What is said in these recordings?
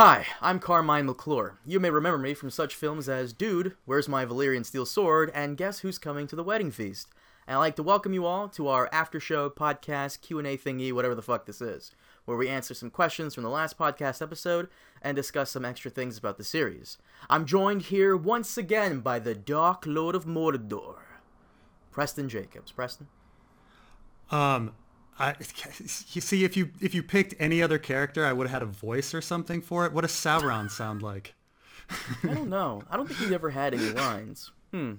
Hi, I'm Carmine McClure. You may remember me from such films as Dude, Where's My Valyrian Steel Sword, and Guess Who's Coming to the Wedding Feast. And I'd like to welcome you all to our after show podcast Q&A thingy, whatever the fuck this is, where we answer some questions from the last podcast episode and discuss some extra things about the series. I'm joined here once again by the Dark Lord of Mordor, Preston Jacobs. Preston? Um, I you see if you if you picked any other character, I would have had a voice or something for it. What does Sauron sound like? I don't know. I don't think he ever had any lines. Hmm.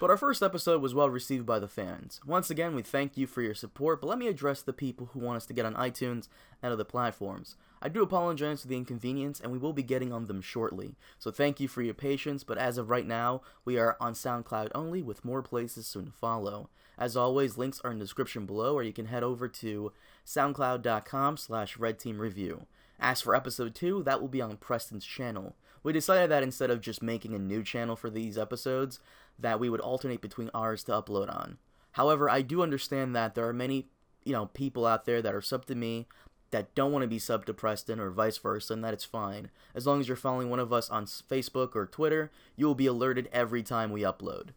But our first episode was well received by the fans. Once again, we thank you for your support, but let me address the people who want us to get on iTunes and other platforms. I do apologize for the inconvenience, and we will be getting on them shortly. So thank you for your patience, but as of right now, we are on SoundCloud only, with more places soon to follow. As always, links are in the description below, or you can head over to soundcloud.com slash redteamreview. As for episode 2, that will be on Preston's channel. We decided that instead of just making a new channel for these episodes, that we would alternate between ours to upload on. However, I do understand that there are many, you know, people out there that are sub to me that don't want to be sub to Preston or vice versa, and that it's fine. As long as you're following one of us on Facebook or Twitter, you will be alerted every time we upload.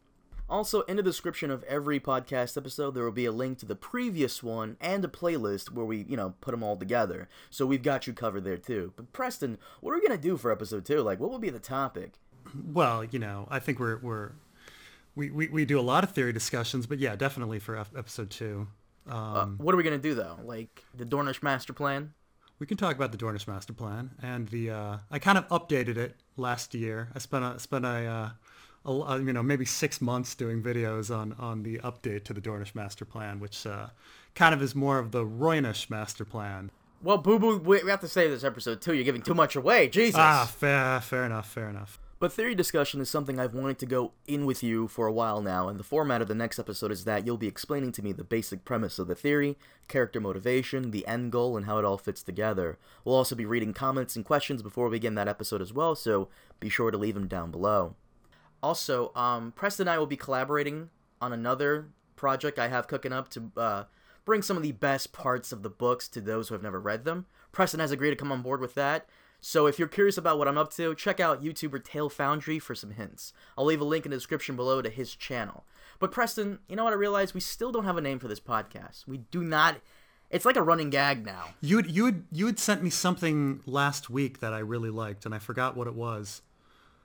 Also, in the description of every podcast episode, there will be a link to the previous one and a playlist where we, you know, put them all together. So we've got you covered there too. But Preston, what are we gonna do for episode two? Like, what will be the topic? Well, you know, I think we're we're we, we, we do a lot of theory discussions, but yeah, definitely for episode two. Um, uh, what are we gonna do though? Like the Dornish master plan? We can talk about the Dornish master plan and the. Uh, I kind of updated it last year. I spent a spent a, uh, a you know maybe six months doing videos on on the update to the Dornish master plan, which uh, kind of is more of the Rhoynish master plan. Well, Boo Boo, we have to say this episode too. You're giving too much away. Jesus. Ah, fair, fair enough, fair enough. But theory discussion is something I've wanted to go in with you for a while now, and the format of the next episode is that you'll be explaining to me the basic premise of the theory, character motivation, the end goal, and how it all fits together. We'll also be reading comments and questions before we begin that episode as well, so be sure to leave them down below. Also, um, Preston and I will be collaborating on another project I have cooking up to uh, bring some of the best parts of the books to those who have never read them. Preston has agreed to come on board with that, so if you're curious about what I'm up to, check out YouTuber Tale Foundry for some hints. I'll leave a link in the description below to his channel. But Preston, you know what I realized? We still don't have a name for this podcast. We do not. It's like a running gag now. You you you had sent me something last week that I really liked, and I forgot what it was.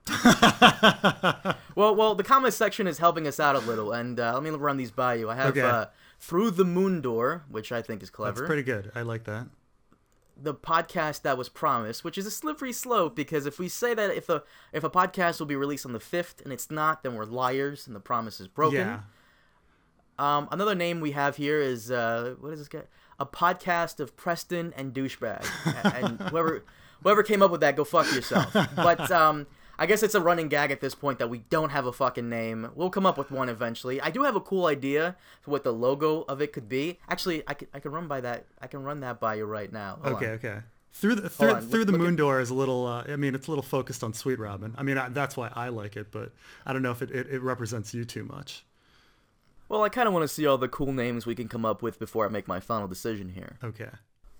well, well, the comment section is helping us out a little, and uh, let me run these by you. I have okay. uh, through the moon door, which I think is clever. That's pretty good. I like that the podcast that was promised, which is a slippery slope because if we say that if a if a podcast will be released on the fifth and it's not, then we're liars and the promise is broken. Yeah. Um, another name we have here is uh, what is this guy? A podcast of Preston and douchebag, and whoever whoever came up with that, go fuck yourself. But um, I guess it's a running gag at this point that we don't have a fucking name. We'll come up with one eventually. I do have a cool idea for what the logo of it could be. Actually, I can I can run by that. I can run that by you right now. Hold okay, on. okay. Through the through, through look, the moon at... door is a little. Uh, I mean, it's a little focused on Sweet Robin. I mean, I, that's why I like it, but I don't know if it, it, it represents you too much. Well, I kind of want to see all the cool names we can come up with before I make my final decision here. Okay.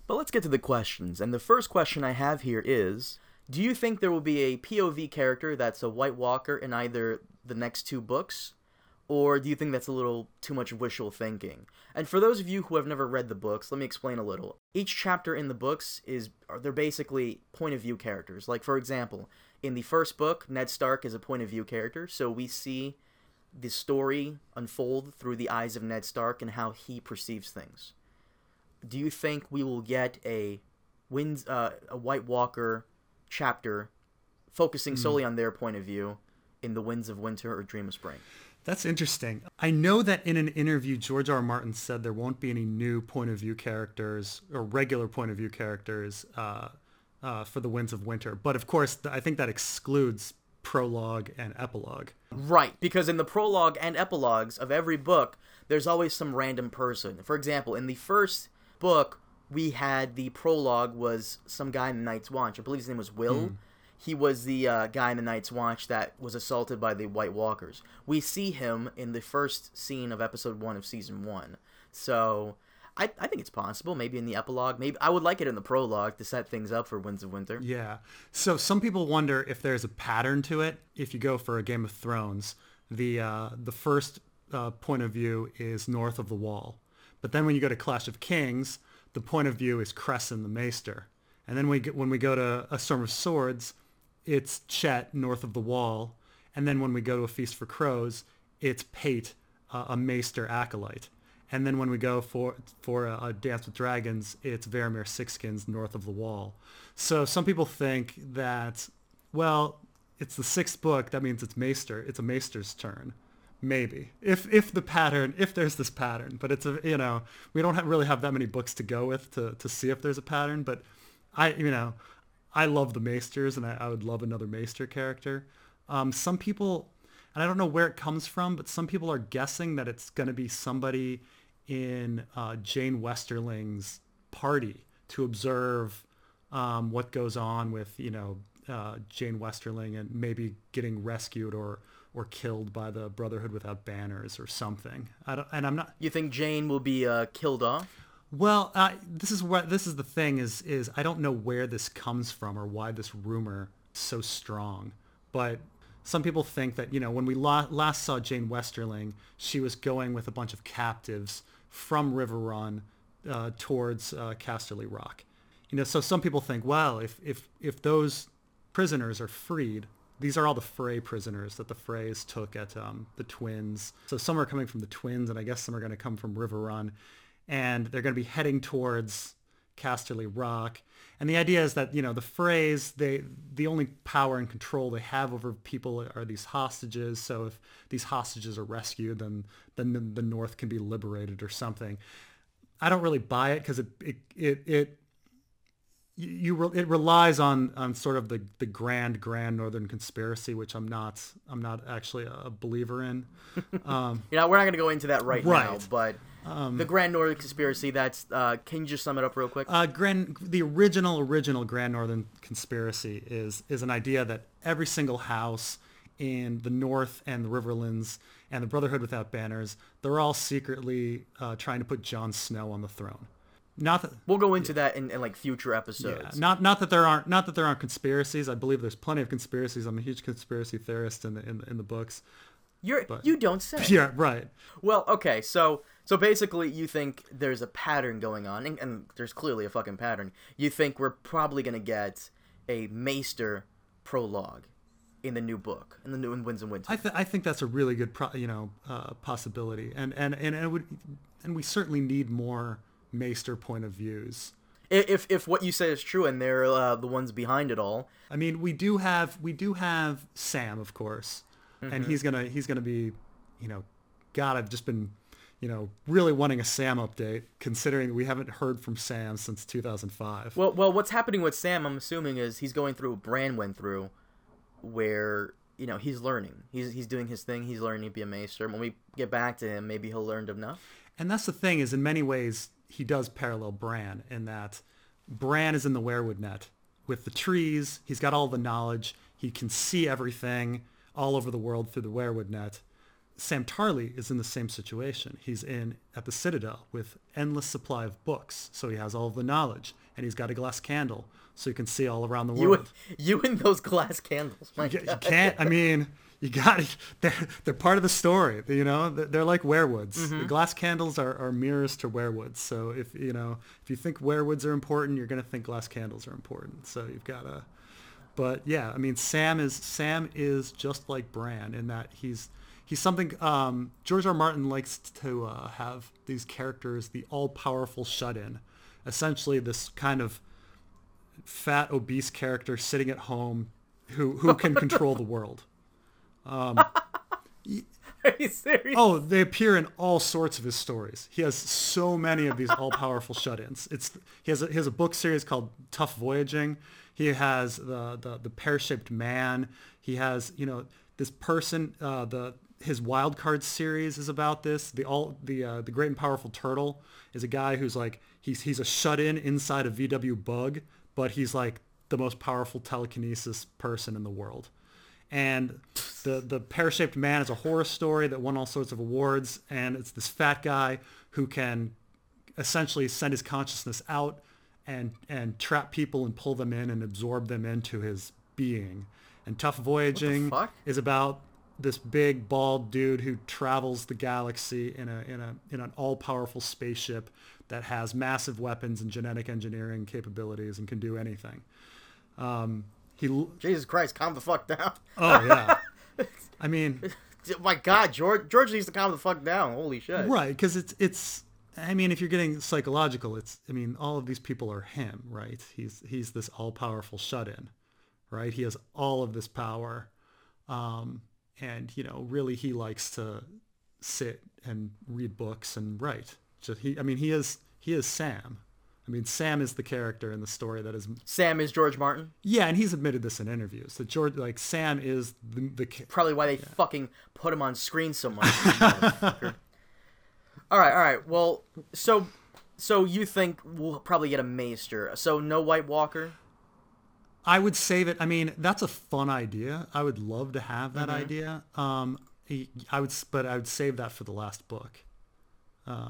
But let's get to the questions. And the first question I have here is do you think there will be a POV character that's a White Walker in either the next two books? Or do you think that's a little too much wishful thinking? And for those of you who have never read the books, let me explain a little. Each chapter in the books is they're basically point of view characters. Like for example, in the first book, Ned Stark is a point of view character, so we see the story unfold through the eyes of Ned Stark and how he perceives things. Do you think we will get a Winds uh, a White Walker chapter focusing mm. solely on their point of view in The Winds of Winter or Dream of Spring. That's interesting. I know that in an interview, George R. R. Martin said there won't be any new point of view characters or regular point of view characters uh, uh, for The Winds of Winter. But of course, I think that excludes prologue and epilogue. Right, because in the prologue and epilogues of every book, there's always some random person. For example, in the first book, we had the prologue was some guy in the Night's Watch. I believe his name was Will. Mm. He was the uh, guy in the Night's Watch that was assaulted by the White Walkers. We see him in the first scene of episode one of season one. So I, I think it's possible. Maybe in the epilogue. Maybe I would like it in the prologue to set things up for Winds of Winter. Yeah. So some people wonder if there's a pattern to it. If you go for a Game of Thrones, the uh, the first uh, point of view is north of the Wall, but then when you go to Clash of Kings, the point of view is Cressen the Maester, and then we when we go to A Storm of Swords, it's Chet north of the Wall, and then when we go to A Feast for Crows, it's Pate, uh, a Maester acolyte. And then when we go for for a, a Dance with Dragons, it's Varamyr Sixskins north of the Wall. So some people think that, well, it's the sixth book. That means it's Maester. It's a Maester's turn, maybe. If if the pattern, if there's this pattern, but it's a you know we don't have, really have that many books to go with to to see if there's a pattern. But I you know I love the Maesters, and I, I would love another Maester character. Um, some people, and I don't know where it comes from, but some people are guessing that it's going to be somebody in uh, Jeyne Westerling's party to observe um, what goes on with you know uh, Jeyne Westerling and maybe getting rescued or or killed by the Brotherhood without banners or something. I don't, and I'm not. You think Jeyne will be uh, killed off? Well, uh, this is what this is the thing is is I don't know where this comes from or why this rumor is so strong, but some people think that you know when we la- last saw Jeyne Westerling, she was going with a bunch of captives from Riverrun uh, towards uh, Casterly Rock. You know, so some people think, well, if if if those prisoners are freed, these are all the Frey prisoners that the Freys took at um, the Twins. So some are coming from the Twins, and I guess some are going to come from Riverrun, and they're going to be heading towards Casterly Rock. And the idea is that you know the Freys, they the only power and control they have over people are these hostages. So if these hostages are rescued, then then the North can be liberated or something. I don't really buy it because it it it, it you, you it relies on on sort of the the grand grand northern conspiracy which i'm not i'm not actually a believer in. Um, you know we're not going to go into that right, right. now but um, the grand northern conspiracy that's uh, can you just sum it up real quick? Uh, grand the original original grand northern conspiracy is is an idea that every single house in the north and the riverlands and the brotherhood without banners they're all secretly uh, trying to put Jon Snow on the throne not that we'll go into that in, in, like future episodes. Yeah, not not that there aren't not that there aren't conspiracies. I believe there's plenty of conspiracies. I'm a huge conspiracy theorist in the in, in the books. You're but, you don't say. Yeah, right. Well, okay, so so basically, you think there's a pattern going on, and, and there's clearly a fucking pattern. You think we're probably gonna get a Maester prologue in the new book in the new in Winds and Winter. I, th- I think that's a really good pro- you know uh, possibility, and and and it would and we certainly need more Maester point of views. If if what you say is true and they're uh, the ones behind it all. I mean, we do have we do have Sam, of course, mm-hmm. and he's gonna he's gonna be, you know, God, I've just been, you know, really wanting a Sam update, considering we haven't heard from Sam since 2005. Well, well, what's happening with Sam? I'm assuming is he's going through what Bran went through, where you know he's learning, he's he's doing his thing, he's learning to be a Maester. When we get back to him, maybe he'll learn enough. And that's the thing is, in many ways, he does parallel Bran in that Bran is in the weirwood net with the trees. He's got all the knowledge. He can see everything all over the world through the weirwood net. Sam Tarly is in the same situation. He's in at the Citadel with endless supply of books, so he has all the knowledge, and he's got a glass candle, so he can see all around the world. You, you and those glass candles, my you, God. you can't. I mean, you got it. They're, they're part of the story. You know, they're like weirwoods. Mm-hmm. The glass candles are, are mirrors to weirwoods. So if you know, if you think weirwoods are important, you're gonna think glass candles are important. So you've got to. But yeah, I mean, Sam is Sam is just like Bran in that he's he's something. Um, George R. Martin likes to uh, have these characters, the all-powerful shut-in, essentially this kind of fat, obese character sitting at home who who can control the world. Um, Are you serious? Oh, they appear in all sorts of his stories. He has so many of these all-powerful shut-ins. It's he has a, he has a book series called Tuf Voyaging. He has the the, the pear-shaped man. He has you know this person. Uh, the his wild card series is about this. The all the uh, the great and powerful turtle is a guy who's like he's he's a shut-in inside a VW bug, but he's like the most powerful telekinesis person in the world and the the pear-shaped man is a horror story that won all sorts of awards and it's this fat guy who can essentially send his consciousness out and and trap people and pull them in and absorb them into his being. And Tuf Voyaging is about this big bald dude who travels the galaxy in a in a in an all-powerful spaceship that has massive weapons and genetic engineering capabilities and can do anything. Um, he Jesus Christ, calm the fuck down. oh yeah. I mean, My God, George George needs to calm the fuck down. Holy shit. right because it's it's i mean if you're getting psychological it's i mean all of these people are him right he's he's this all-powerful shut-in right he has all of this power um and you know really he likes to sit and read books and write just he i mean he is he is sam i mean sam is the character in the story that is Sam is George Martin. yeah and he's admitted this in interviews that george like sam is the, the Probably why they fucking put him on screen so much. all right, all right. Well, so so you think we'll probably get a Maester. So no White Walker. I would save it. I mean, that's a fun idea. I would love to have that idea. Um, I would, but I would save that for the last book.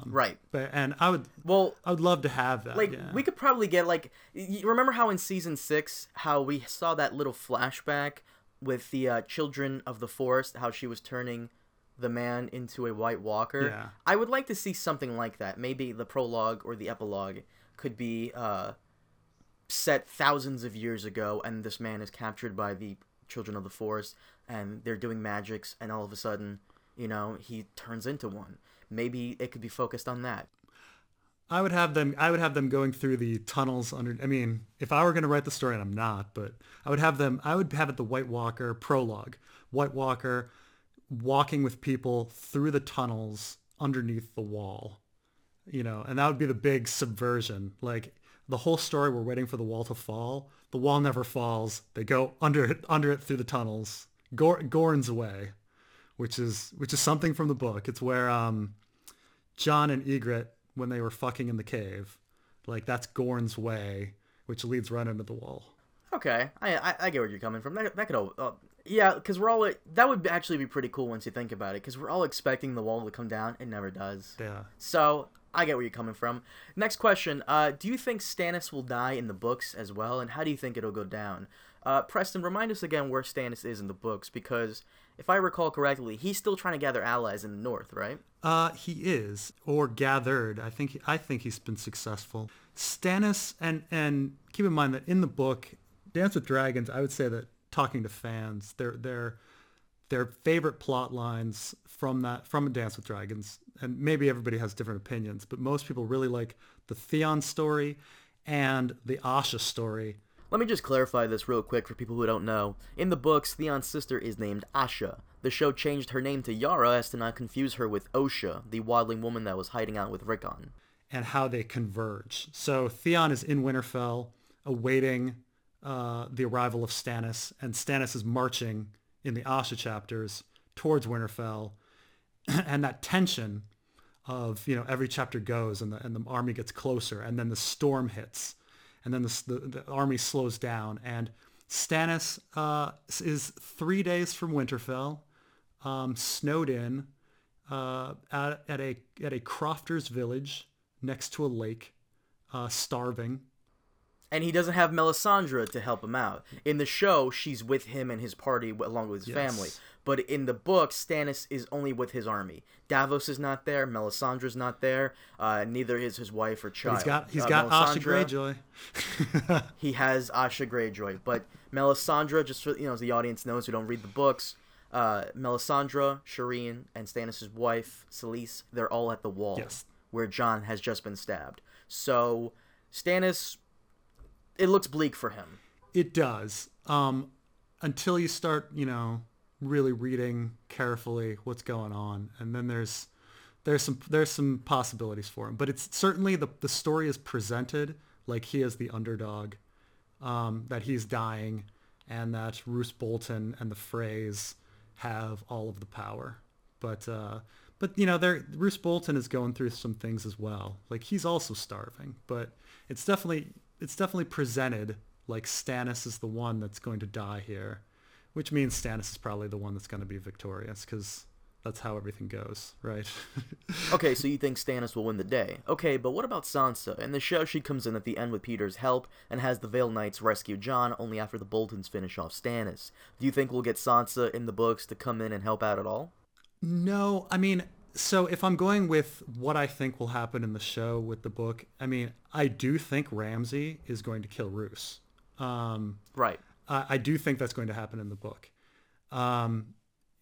Right. But and I would, Well, I would love to have that. like yeah. we could probably get like you remember how in season six how we saw that little flashback with the uh, children of the forest how she was turning the man into a white walker Yeah. i would like to see something like that maybe the prologue or the epilogue could be uh, set thousands of years ago and this man is captured by the children of the forest and they're doing magics and all of a sudden you know he turns into one maybe it could be focused on that I would have them. I would have them going through the tunnels under. I mean, if I were going to write the story, and I'm not, but I would have them. I would have it the White Walker prologue. White Walker walking with people through the tunnels underneath the wall. You know, and that would be the big subversion. Like the whole story, we're waiting for the wall to fall. The wall never falls. They go under it, under it through the tunnels. Gor- Gorne's way, which is which is something from the book. It's where um, Jon and Ygritte when they were fucking in the cave. Like that's Gorne's way, which leads right into the wall. Okay, I, I I get where you're coming from. That, that could all, uh, yeah, because we're all that would actually be pretty cool once you think about it. Because we're all expecting the wall to come down, it never does. Yeah. So I get where you're coming from. Next question: uh, Do you think Stannis will die in the books as well, and how do you think it'll go down? Uh, Preston, remind us again where Stannis is in the books, because if I recall correctly, he's still trying to gather allies in the north, right? Uh, he is, or gathered. I think I think he's been successful. Stannis, and and keep in mind that in the book, Dance with Dragons, I would say that talking to fans, their their their favorite plot lines from that from Dance with Dragons, and maybe everybody has different opinions, but most people really like the Theon story and the Asha story. Let me just clarify this real quick for people who don't know. In the books, Theon's sister is named Asha. The show changed her name to Yara as to not confuse her with Osha, the wildling woman that was hiding out with Rickon. and how they converge. So Theon is in Winterfell awaiting uh, the arrival of Stannis, and Stannis is marching in the Asha chapters towards Winterfell, and that tension of you know every chapter goes and the and the army gets closer, and then the storm hits, and then the the, the army slows down, and Stannis uh, is three days from Winterfell, um, snowed in uh, at, at a at a crofter's village next to a lake, uh, starving. And he doesn't have Melisandre to help him out. In the show, she's with him and his party along with his Yes. family. But in the book, Stannis is only with his army. Davos is not there. Melisandre's not there. Uh, neither is his wife or child. He's got he's Uh, got Asha Greyjoy. he has Asha Greyjoy, but Melisandre, just for you know, as the audience knows who don't read the books, uh, Melisandre, Shireen, and Stannis' wife, Selyse, they're all at the wall Yes. where Jon has just been stabbed. So Stannis, it looks bleak for him. It does. Um, until you start, you know, really reading carefully what's going on, and then there's there's some there's some possibilities for him. But it's certainly the the story is presented like he is the underdog, um, that he's dying, and that Roose Bolton and the Freys have all of the power. But uh, but you know, there Roose Bolton is going through some things as well. Like he's also starving, but it's definitely it's definitely presented like Stannis is the one that's going to die here, which means Stannis is probably the one that's going to be victorious because that's how everything goes, right? okay, so you think Stannis will win the day. Okay, but what about Sansa? In the show, she comes in at the end with Petyr's help and has the Vale Knights rescue Jon only after the Boltons finish off Stannis. Do you think we'll get Sansa in the books to come in and help out at all? No, I mean, so if I'm going with what I think will happen in the show with the book, I mean, I do think Ramsay is going to kill Roose. Um, right. I, I, do think that's going to happen in the book. Um,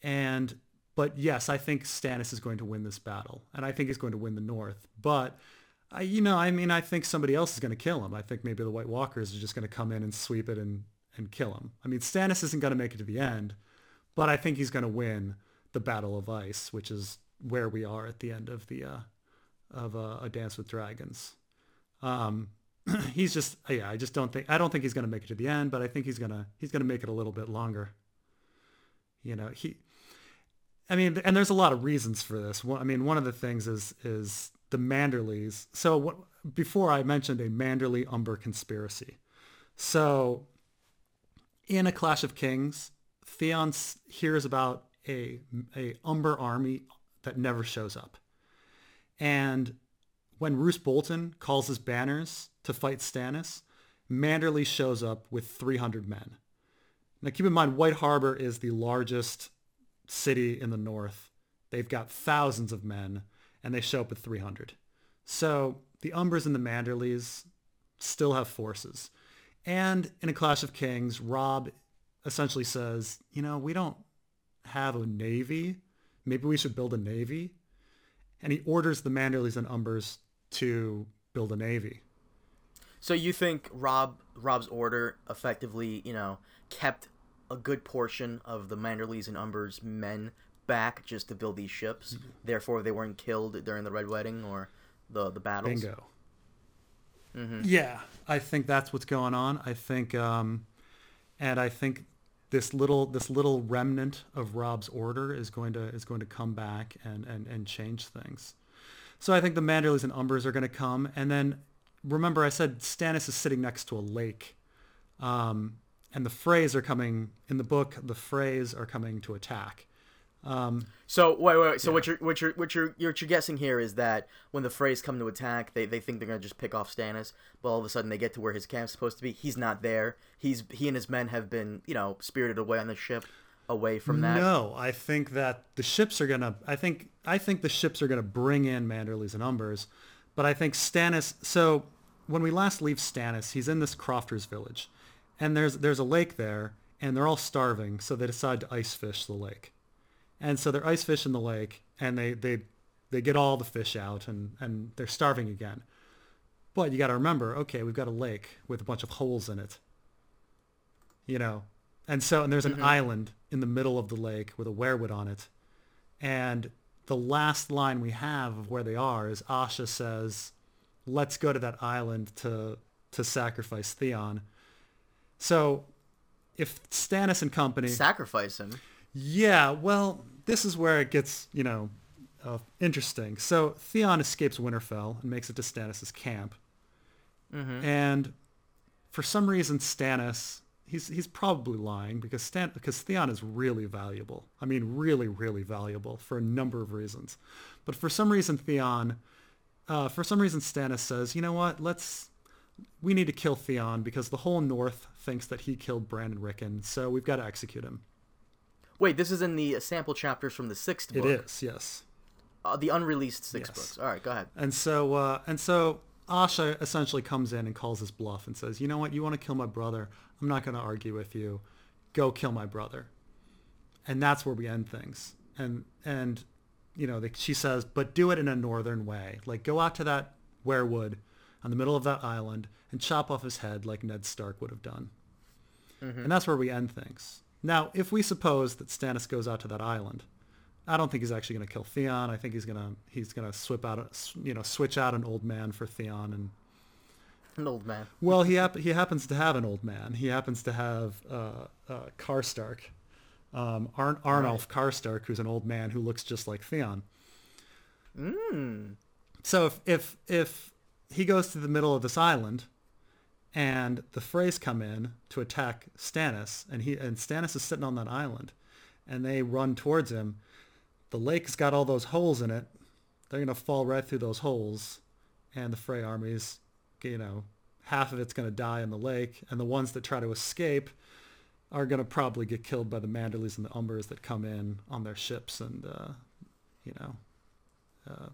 and but yes, I think Stannis is going to win this battle, and I think he's going to win the North. But I, you know, I mean, I think somebody else is going to kill him. I think maybe the White Walkers are just going to come in and sweep it and and kill him. I mean, Stannis isn't going to make it to the end, but I think he's going to win the Battle of Ice, which is where we are at the end of the uh, of uh, a Dance with Dragons. Um, he's just yeah, I just don't think I don't think he's going to make it to the end, but I think he's gonna he's gonna make it a little bit longer. You know, he I mean, and there's a lot of reasons for this. I mean, one of the things is is the Manderleys. So what, before I mentioned a Manderley Umber conspiracy. So in A Clash of Kings, Theon hears about a a Umber army that never shows up. And when Roose Bolton calls his banners to fight Stannis, Manderley shows up with 300 men. Now keep in mind, White Harbor is the largest city in the north. They've got thousands of men, and they show up with 300. So the Umbers and the Manderleys still have forces. And in A Clash of Kings, Robb essentially says, you know, we don't have a navy. Maybe we should build a navy. And he orders the Manderleys and Umbers to build a navy. So you think Robb Robb's order effectively, you know, kept a good portion of the Manderleys and Umber's men back just to build these ships. Mm-hmm. Therefore, they weren't killed during the Red Wedding or the the battles. Bingo. Mm-hmm. Yeah, I think that's what's going on. I think, um, and I think this little this little remnant of Robb's order is going to is going to come back and and and change things. So I think the Manderleys and Umbers are going to come, and then remember I said Stannis is sitting next to a lake. Um, and the Freys are coming in the book. The Freys are coming to attack. Um, so wait, wait, wait. So yeah. what you're what you're what you're what you're guessing here is that when the Freys come to attack, they, they think they're gonna just pick off Stannis, but all of a sudden they get to where his camp's supposed to be. He's not there. He's he and his men have been you know spirited away on the ship, away from that. No, I think that the ships are gonna. I think I think the ships are gonna bring in Manderleys and Umbers, but I think Stannis. So when we last leave Stannis, he's in this Crofters village and there's there's a lake there, and they're all starving, so they decide to ice fish the lake, and so they're ice fishing the lake, and they they they get all the fish out, and and they're starving again. But you got to remember, okay, we've got a lake with a bunch of holes in it. You know, and so and there's an mm-hmm. island in the middle of the lake with a weirwood on it, and the last line we have of where they are is Asha says, "Let's go to that island to to sacrifice Theon." So if Stannis and company sacrifice him, yeah, well, this is where it gets you know uh, interesting. So Theon escapes Winterfell and makes it to Stannis's camp, mm-hmm. and for some reason Stannis he's he's probably lying because Stan because Theon is really valuable. I mean, really, really valuable for a number of reasons. But for some reason, Theon, uh, for some reason, Stannis says, you know what? Let's we need to kill Theon because the whole North thinks that he killed Brandon Rickon, so we've got to execute him. Wait, this is in the sample chapters from the sixth book. It is, yes. Uh, the unreleased six yes. books. All right, go ahead. And so, uh, and so Asha essentially comes in and calls his bluff and says, "You know what? You want to kill my brother? I'm not going to argue with you. Go kill my brother." And that's where we end things. And and you know, she says, "But do it in a northern way. Like go out to that weirwood." on the middle of that island and chop off his head like Ned Stark would have done. Mm-hmm. And that's where we end things. Now, if we suppose that Stannis goes out to that island, I don't think he's actually going to kill Theon. I think he's going to he's going to swip out, you know, switch out an old man for Theon and an old man. well, he hap- he happens to have an old man. He happens to have uh, uh, Karstark, um, Arn- Arnolf right. Karstark, who's an old man who looks just like Theon. Mm. So if if if he goes to the middle of this island and the Freys come in to attack Stannis and he and Stannis is sitting on that island and they run towards him. the lake's got all those holes in it. They're gonna fall right through those holes, and the Frey armies, you know, half of it's gonna die in the lake, and the ones that try to escape are gonna probably get killed by the Manderleys and the Umbers that come in on their ships, and uh, you know, uh,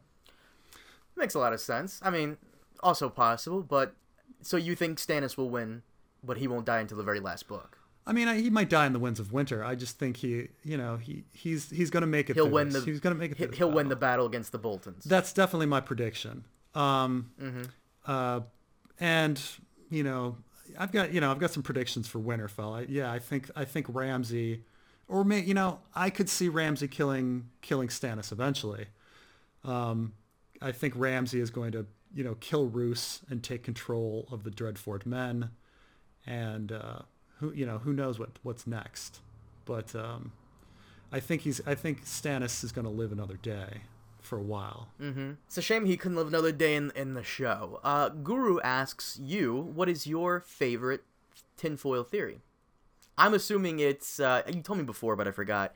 Makes a lot of sense. I mean, also possible, but so you think Stannis will win, but he won't die until the very last book. I mean, I, he might die in the winds of winter. I just think he, you know, he he's he's gonna make it. He'll win this. the. He's gonna make it. he- through this He'll win the battle. battle against the Boltons. That's definitely my prediction. Um, Mm-hmm. uh, and you know, I've got you know I've got some predictions for Winterfell. I, yeah, I think I think Ramsay, or may you know I could see Ramsay killing killing Stannis eventually. Um, I think Ramsay is going to you know kill Roose and take control of the Dreadfort men, and uh, who you know who knows what what's next, but um, I think he's I think Stannis is going to live another day for a while. Mm-hmm. It's a shame he couldn't live another day in in the show. Uh, Guru asks you, what is your favorite tinfoil theory? I'm assuming it's. Uh, you told me before, but I forgot.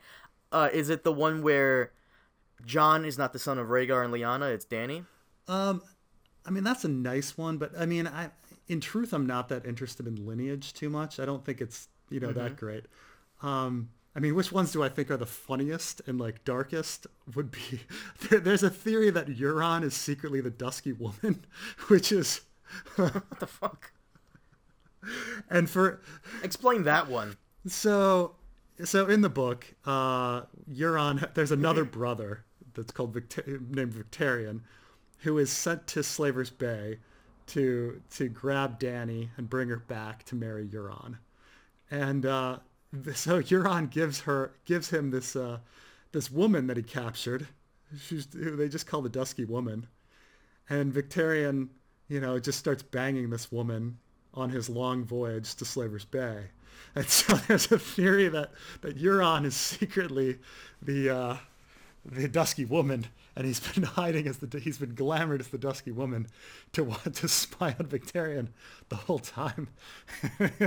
Uh, is it the one where Jon is not the son of Rhaegar and Lyanna? It's Danny. Um, I mean that's a nice one, but I mean, I in truth I'm not that interested in lineage too much. I don't think it's you know that great. Um, I mean, which ones do I think are the funniest and like darkest? Would be there, there's a theory that Euron is secretly the Dusky Woman, which is What the fuck? and for Explain that one. So, so in the book, uh, Euron, there's another brother that's called Victor- named Victarion, who is sent to Slaver's Bay to to grab Danny and bring her back to marry Euron, and uh, so Euron gives her gives him this uh, this woman that he captured, she's who they just call the Dusky Woman, and Victarion, you know, just starts banging this woman on his long voyage to Slaver's Bay. And so there's a theory that, that Euron is secretly the uh, the Dusky Woman, and he's been hiding as the he's been glamored as the Dusky Woman to want to spy on Victarion the whole time. What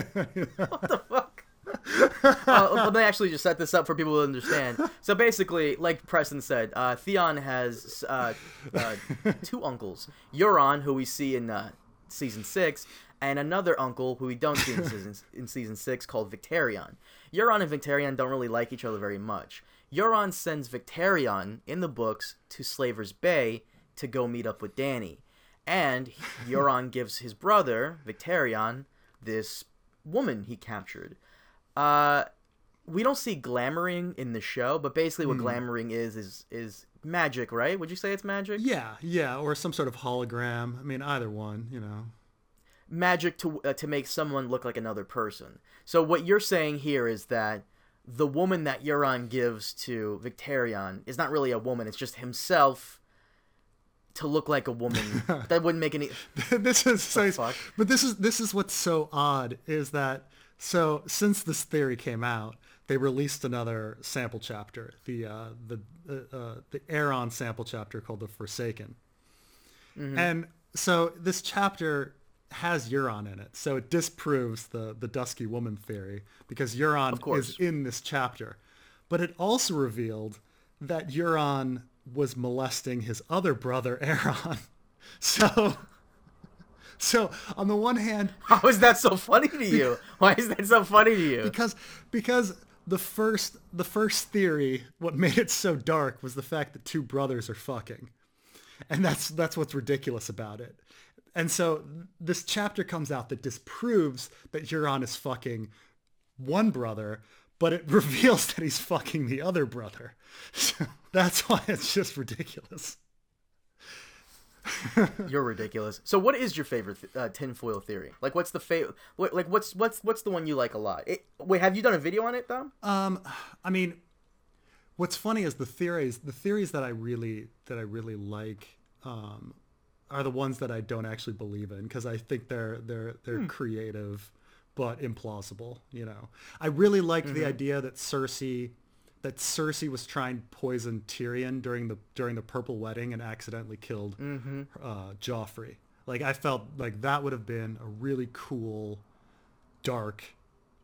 the fuck? uh, well, they actually just set this up for people to understand. So basically, like Preston said, uh, Theon has uh, uh, two uncles: Euron, who we see in uh, season six, and another uncle who we don't see in season in season six called Victarion. Euron and Victarion don't really like each other very much. Euron sends Victarion in the books to Slaver's Bay to go meet up with Danny, and Euron gives his brother Victarion this woman he captured. Uh, we don't see glamoring in the show, but basically what glamoring is is is magic, right? Would you say it's magic? yeah, yeah, or some sort of hologram. I mean, either one, you know. Magic to uh, to make someone look like another person. So what you're saying here is that the woman that Euron gives to Victarion is not really a woman; it's just himself to look like a woman. that wouldn't make any. this is so, fuck? but this is this is what's so odd is that so since this theory came out, they released another sample chapter, the uh, the uh, uh, the Aeron sample chapter called the Forsaken, and so this chapter has Euron in it, so it disproves the the Dusky Woman theory because Euron is in this chapter, but it also revealed that Euron was molesting his other brother Aeron. So, so on the one hand, How is that so funny to you? Why is that so funny to you? because because the first the first theory, what made it so dark was the fact that two brothers are fucking, and that's that's what's ridiculous about it. And so this chapter comes out that disproves that Euron is fucking one brother, but it reveals that he's fucking the other brother. So that's why it's just ridiculous. You're ridiculous. So, what is your favorite th- uh, tinfoil theory? Like, what's the favorite? What, like, what's what's what's the one you like a lot? It, wait, have you done a video on it though? Um, I mean, what's funny is the theories, the theories that I really that I really like, um, are the ones that I don't actually believe in because I think they're they're they're creative, but implausible. You know, I really liked the idea that Cersei, that Cersei was trying to poison Tyrion during the during the Purple Wedding and accidentally killed uh, Joffrey. Like I felt like that would have been a really cool, dark,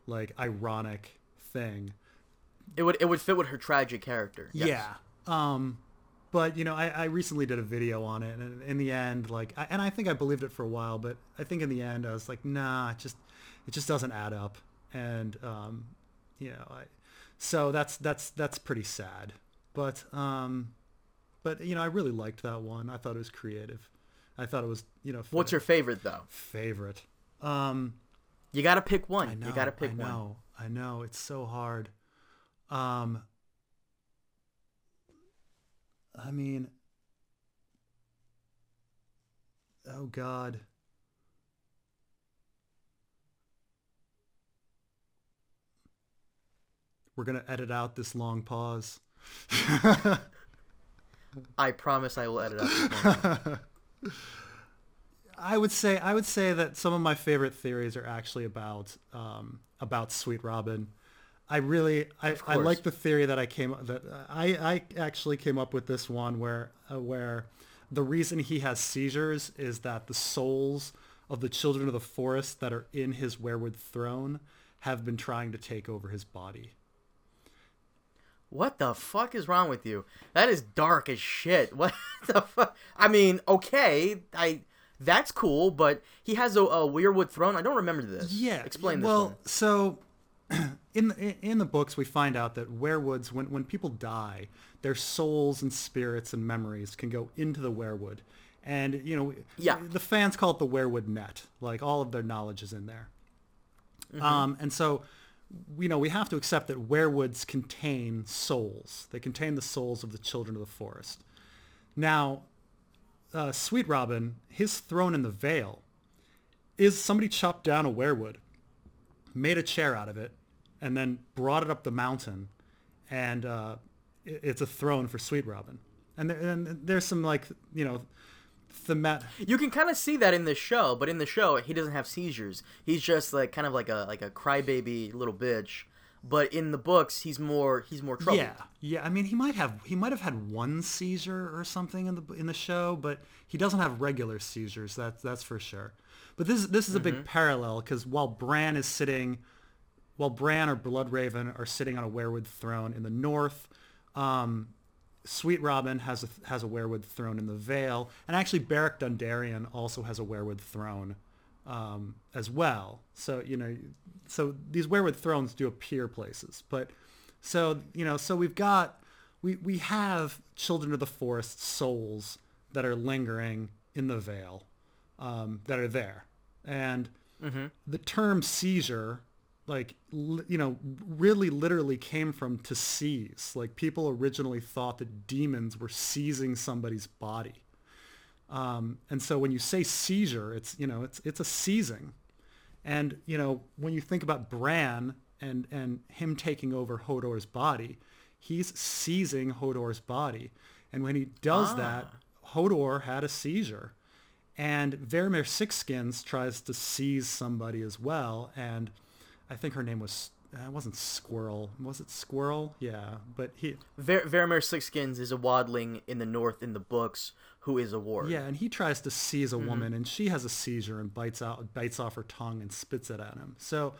like ironic thing. It would it would fit with her tragic character. Yes. Yeah. Um, but you know, I, I recently did a video on it, and in the end, like, I, and I think I believed it for a while, but I think in the end, I was like, nah, it just, it just doesn't add up, and um, you know, I, so that's that's that's pretty sad, but um, but you know, I really liked that one. I thought it was creative. I thought it was, you know, What's your favorite though? favorite? Um, You got to pick one. I know, you got to pick I one. know, I know. It's so hard. Um, I mean, oh God. We're gonna edit out this long pause. I promise I will edit out this. I would say I would say that some of my favorite theories are actually about um, about Sweet Robin. I really I, I like the theory that I came that I I actually came up with this one where uh, where the reason he has seizures is that the souls of the children of the forest that are in his weirwood throne have been trying to take over his body. What the fuck is wrong with you? That is dark as shit. What the fuck? I mean, okay, I that's cool, but he has a, a weirwood throne. I don't remember this. Yeah. explain this well, one. so in the, in the books we find out that weirwoods when when people die, their souls and spirits and memories can go into the weirwood. And you know, Yeah. the fans call it the weirwood net. Like all of their knowledge is in there. Mm-hmm. Um, and so you know, we have to accept that weirwoods contain souls. They contain the souls of the children of the forest. Now, uh, Sweet Robin, his throne in the Vale, is somebody chopped down a weirwood, made a chair out of it, and then brought it up the mountain, and uh, it's a throne for Sweet Robin. And, and there's some like you know, themat. You can kind of see that in the show, but in the show he doesn't have seizures. He's just like kind of like a like a crybaby little bitch. But in the books, he's more he's more troubled. Yeah, yeah. I mean, he might have he might have had one seizure or something in the in the show, but he doesn't have regular seizures. That's that's for sure. But this this is a big parallel because while Bran is sitting, while Bran or Bloodraven are sitting on a weirwood throne in the north, um, Sweet Robin has a has a weirwood throne in the Vale, and actually Beric Dondarrion also has a weirwood throne um, as well. So you know, so these weirwood thrones do appear places, but so you know, so we've got we we have children of the forest souls that are lingering in the Vale, um, that are there, and the term seizure like li- you know really literally came from to seize. Like people originally thought that demons were seizing somebody's body. Um, and so when you say seizure it's you know it's it's a seizing. And you know when you think about bran and and him taking over hodor's body he's seizing hodor's body. And when he does that hodor had a seizure. And Varamyr Sixskins tries to seize somebody as well, and I think her name was uh, it wasn't Squirrel. Was it Squirrel? Yeah, but he Ver- Varamyr Sixskins is a wildling in the north in the books who is a ward. yeah, and he tries to seize a woman, and she has a seizure and bites out bites off her tongue and spits it at him. So,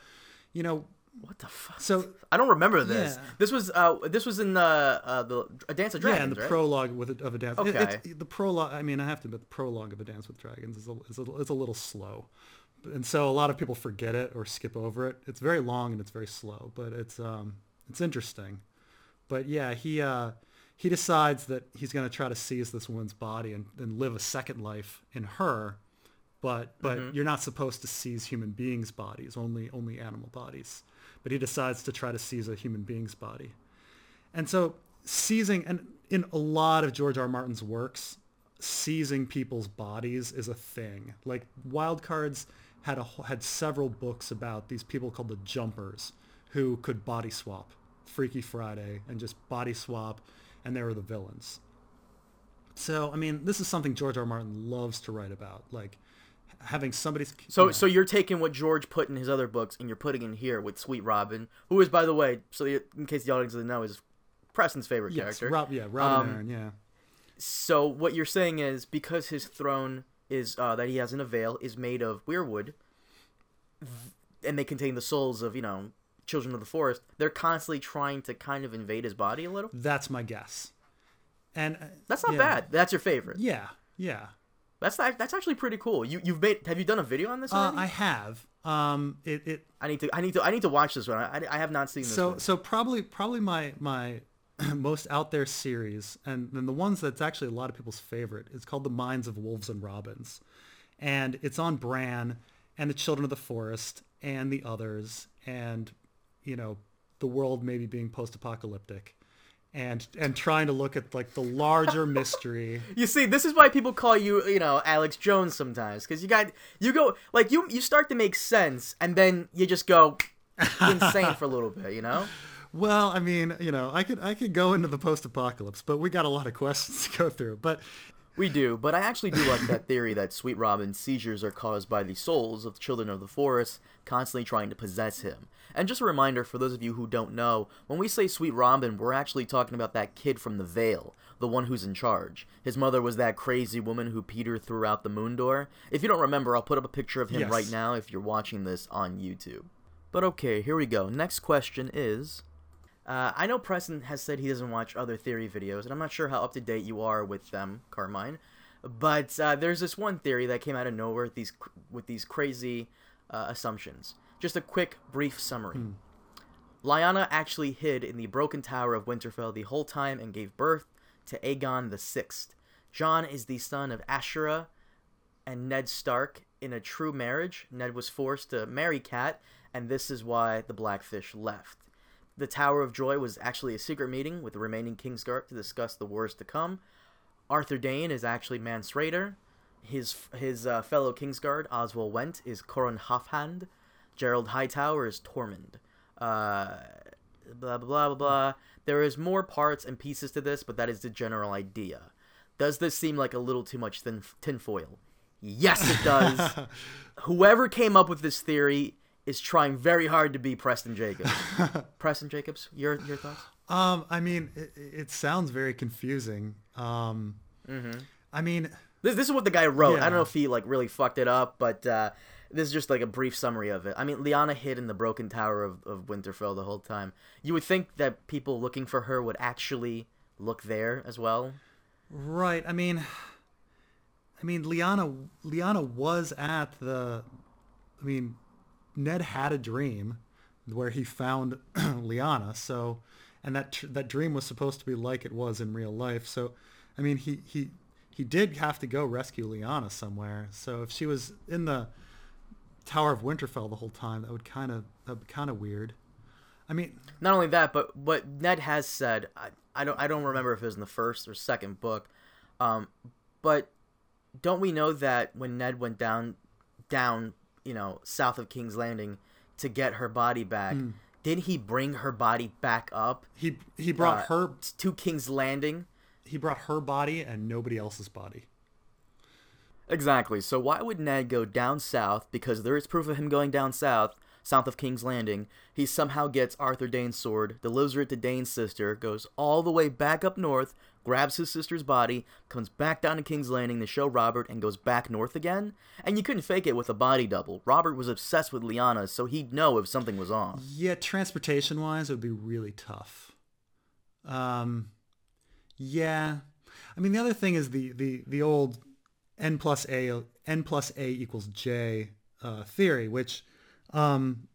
you know, What the fuck? so I don't remember this. Yeah. This was uh this was in the uh the a Dance of Dragons, yeah, and the right? prologue with a, of a dance. it- Okay. it's- the prologue. I mean, I have to admit, the prologue of a Dance with Dragons is a, is a, is a little slow, and so a lot of people forget it or skip over it. It's very long and it's very slow, but it's um it's interesting. But yeah, he uh he decides that he's going to try to seize this woman's body and, and live a second life in her. But but Mm-hmm. you're not supposed to seize human beings' bodies, only only animal bodies. But he decides to try to seize a human being's body. And so seizing, and in a lot of George R. R. Martin's works, seizing people's bodies is a thing. Like Wildcards had a had several books about these people called the Jumpers, who could body swap, Freaky Friday, and just body swap, and they were the villains. So I mean, this is something George R. R. Martin loves to write about, like having somebody's. So yeah. so you're taking what George put in his other books and you're putting in here with Sweet Robin, who is by the way, so in case the audience doesn't know, is Preston's favorite yes, character. Rob, yeah, Robin Um, Arryn, yeah. So what you're saying is because his throne is uh, that he has in a Vale is made of weirwood, and they contain the souls of you know children of the forest. They're constantly trying to kind of invade his body a little. That's my guess. and uh, That's not yeah. bad. That's your favorite. Yeah, yeah. That's not, that's actually pretty cool. You you've made have you done a video on this Uh? I have. Um, it, it I need to I need to I need to watch this one. I, I have not seen this so one. so probably probably my my most out there series and then the ones that's actually a lot of people's favorite it's called the minds of wolves and robins and it's on bran and the children of the forest and the others and you know the world maybe being post-apocalyptic and and trying to look at like the larger mystery You see, this is why people call you, you know, Alex Jones sometimes, because you got you go like you you start to make sense, and then you just go insane for a little bit, you know. Well i mean you know i could i could go into the post-apocalypse but we got a lot of questions to go through but We do, but I actually do like that theory that Sweet Robin's seizures are caused by the souls of the children of the forest constantly trying to possess him. And just a reminder for those of you who don't know, when we say Sweet Robin, we're actually talking about that kid from the Vale, the one who's in charge. His mother was that crazy woman who Petyr threw out the moon door. If you don't remember, I'll put up a picture of him Yes. right now if you're watching this on YouTube. But okay, here we go. Next question is uh, I know Preston has said he doesn't watch other theory videos, and I'm not sure how up to date you are with them, Carmine. But uh, there's this one theory that came out of nowhere with these with these crazy uh, assumptions. Just a quick, brief summary. Lyanna actually hid in the broken tower of Winterfell the whole time and gave birth to Aegon the Sixth. Jon is the son of Ashara and Ned Stark in a true marriage. Ned was forced to marry Kat, and this is why the Blackfish left. The Tower of Joy was actually a secret meeting with the remaining Kingsguard to discuss the wars to come. Arthur Dayne is actually Mance Rayder. His his uh, fellow Kingsguard Oswell Whent is Qhorin Halfhand. Gerold Hightower is Tormund. Uh, blah blah blah blah blah. There is more parts and pieces to this, but that is the general idea. Does this seem like a little too much thin tinfoil? Yes, it does. Whoever came up with this theory is trying very hard to be Preston Jacobs. Preston Jacobs, your your thoughts? Um, I mean, it, it sounds very confusing. Um, I mean, This, this is what the guy wrote. I don't know if he like really fucked it up, but uh, this is just like a brief summary of it. I mean, Lyanna hid in the broken tower of, of Winterfell the whole time. You would think that people looking for her would actually look there as well. right? I mean, I mean, Lyanna, Lyanna was at the. I mean, Ned had a dream where he found Lyanna. So, and that tr- that dream was supposed to be like it was in real life. So, I mean, he he he did have to go rescue Lyanna somewhere. So, if she was in the Tower of Winterfell the whole time, that would kind of that would be kind of weird. I mean, Not only that, but what Ned has said, I, I don't I don't remember if it was in the first or second book, um, but don't we know that when Ned went down down you know south of King's Landing to get her body back, did he bring her body back up he he brought uh, her to King's Landing? he brought her body and nobody else's body. Exactly. So why would Ned go down south? Because there is proof of him going down south, south of King's Landing. He somehow gets Arthur Dayne's sword, delivers it to Dayne's sister, goes all the way back up north, grabs his sister's body, comes back down to King's Landing to show Robert, and goes back north again. And you couldn't fake it with a body double. Robert was obsessed with Lyanna, so he'd know if something was off. Yeah, transportation wise, it would be really tough. Um, yeah, I mean the other thing is the the the old n plus a n plus a equals j uh, theory, which um,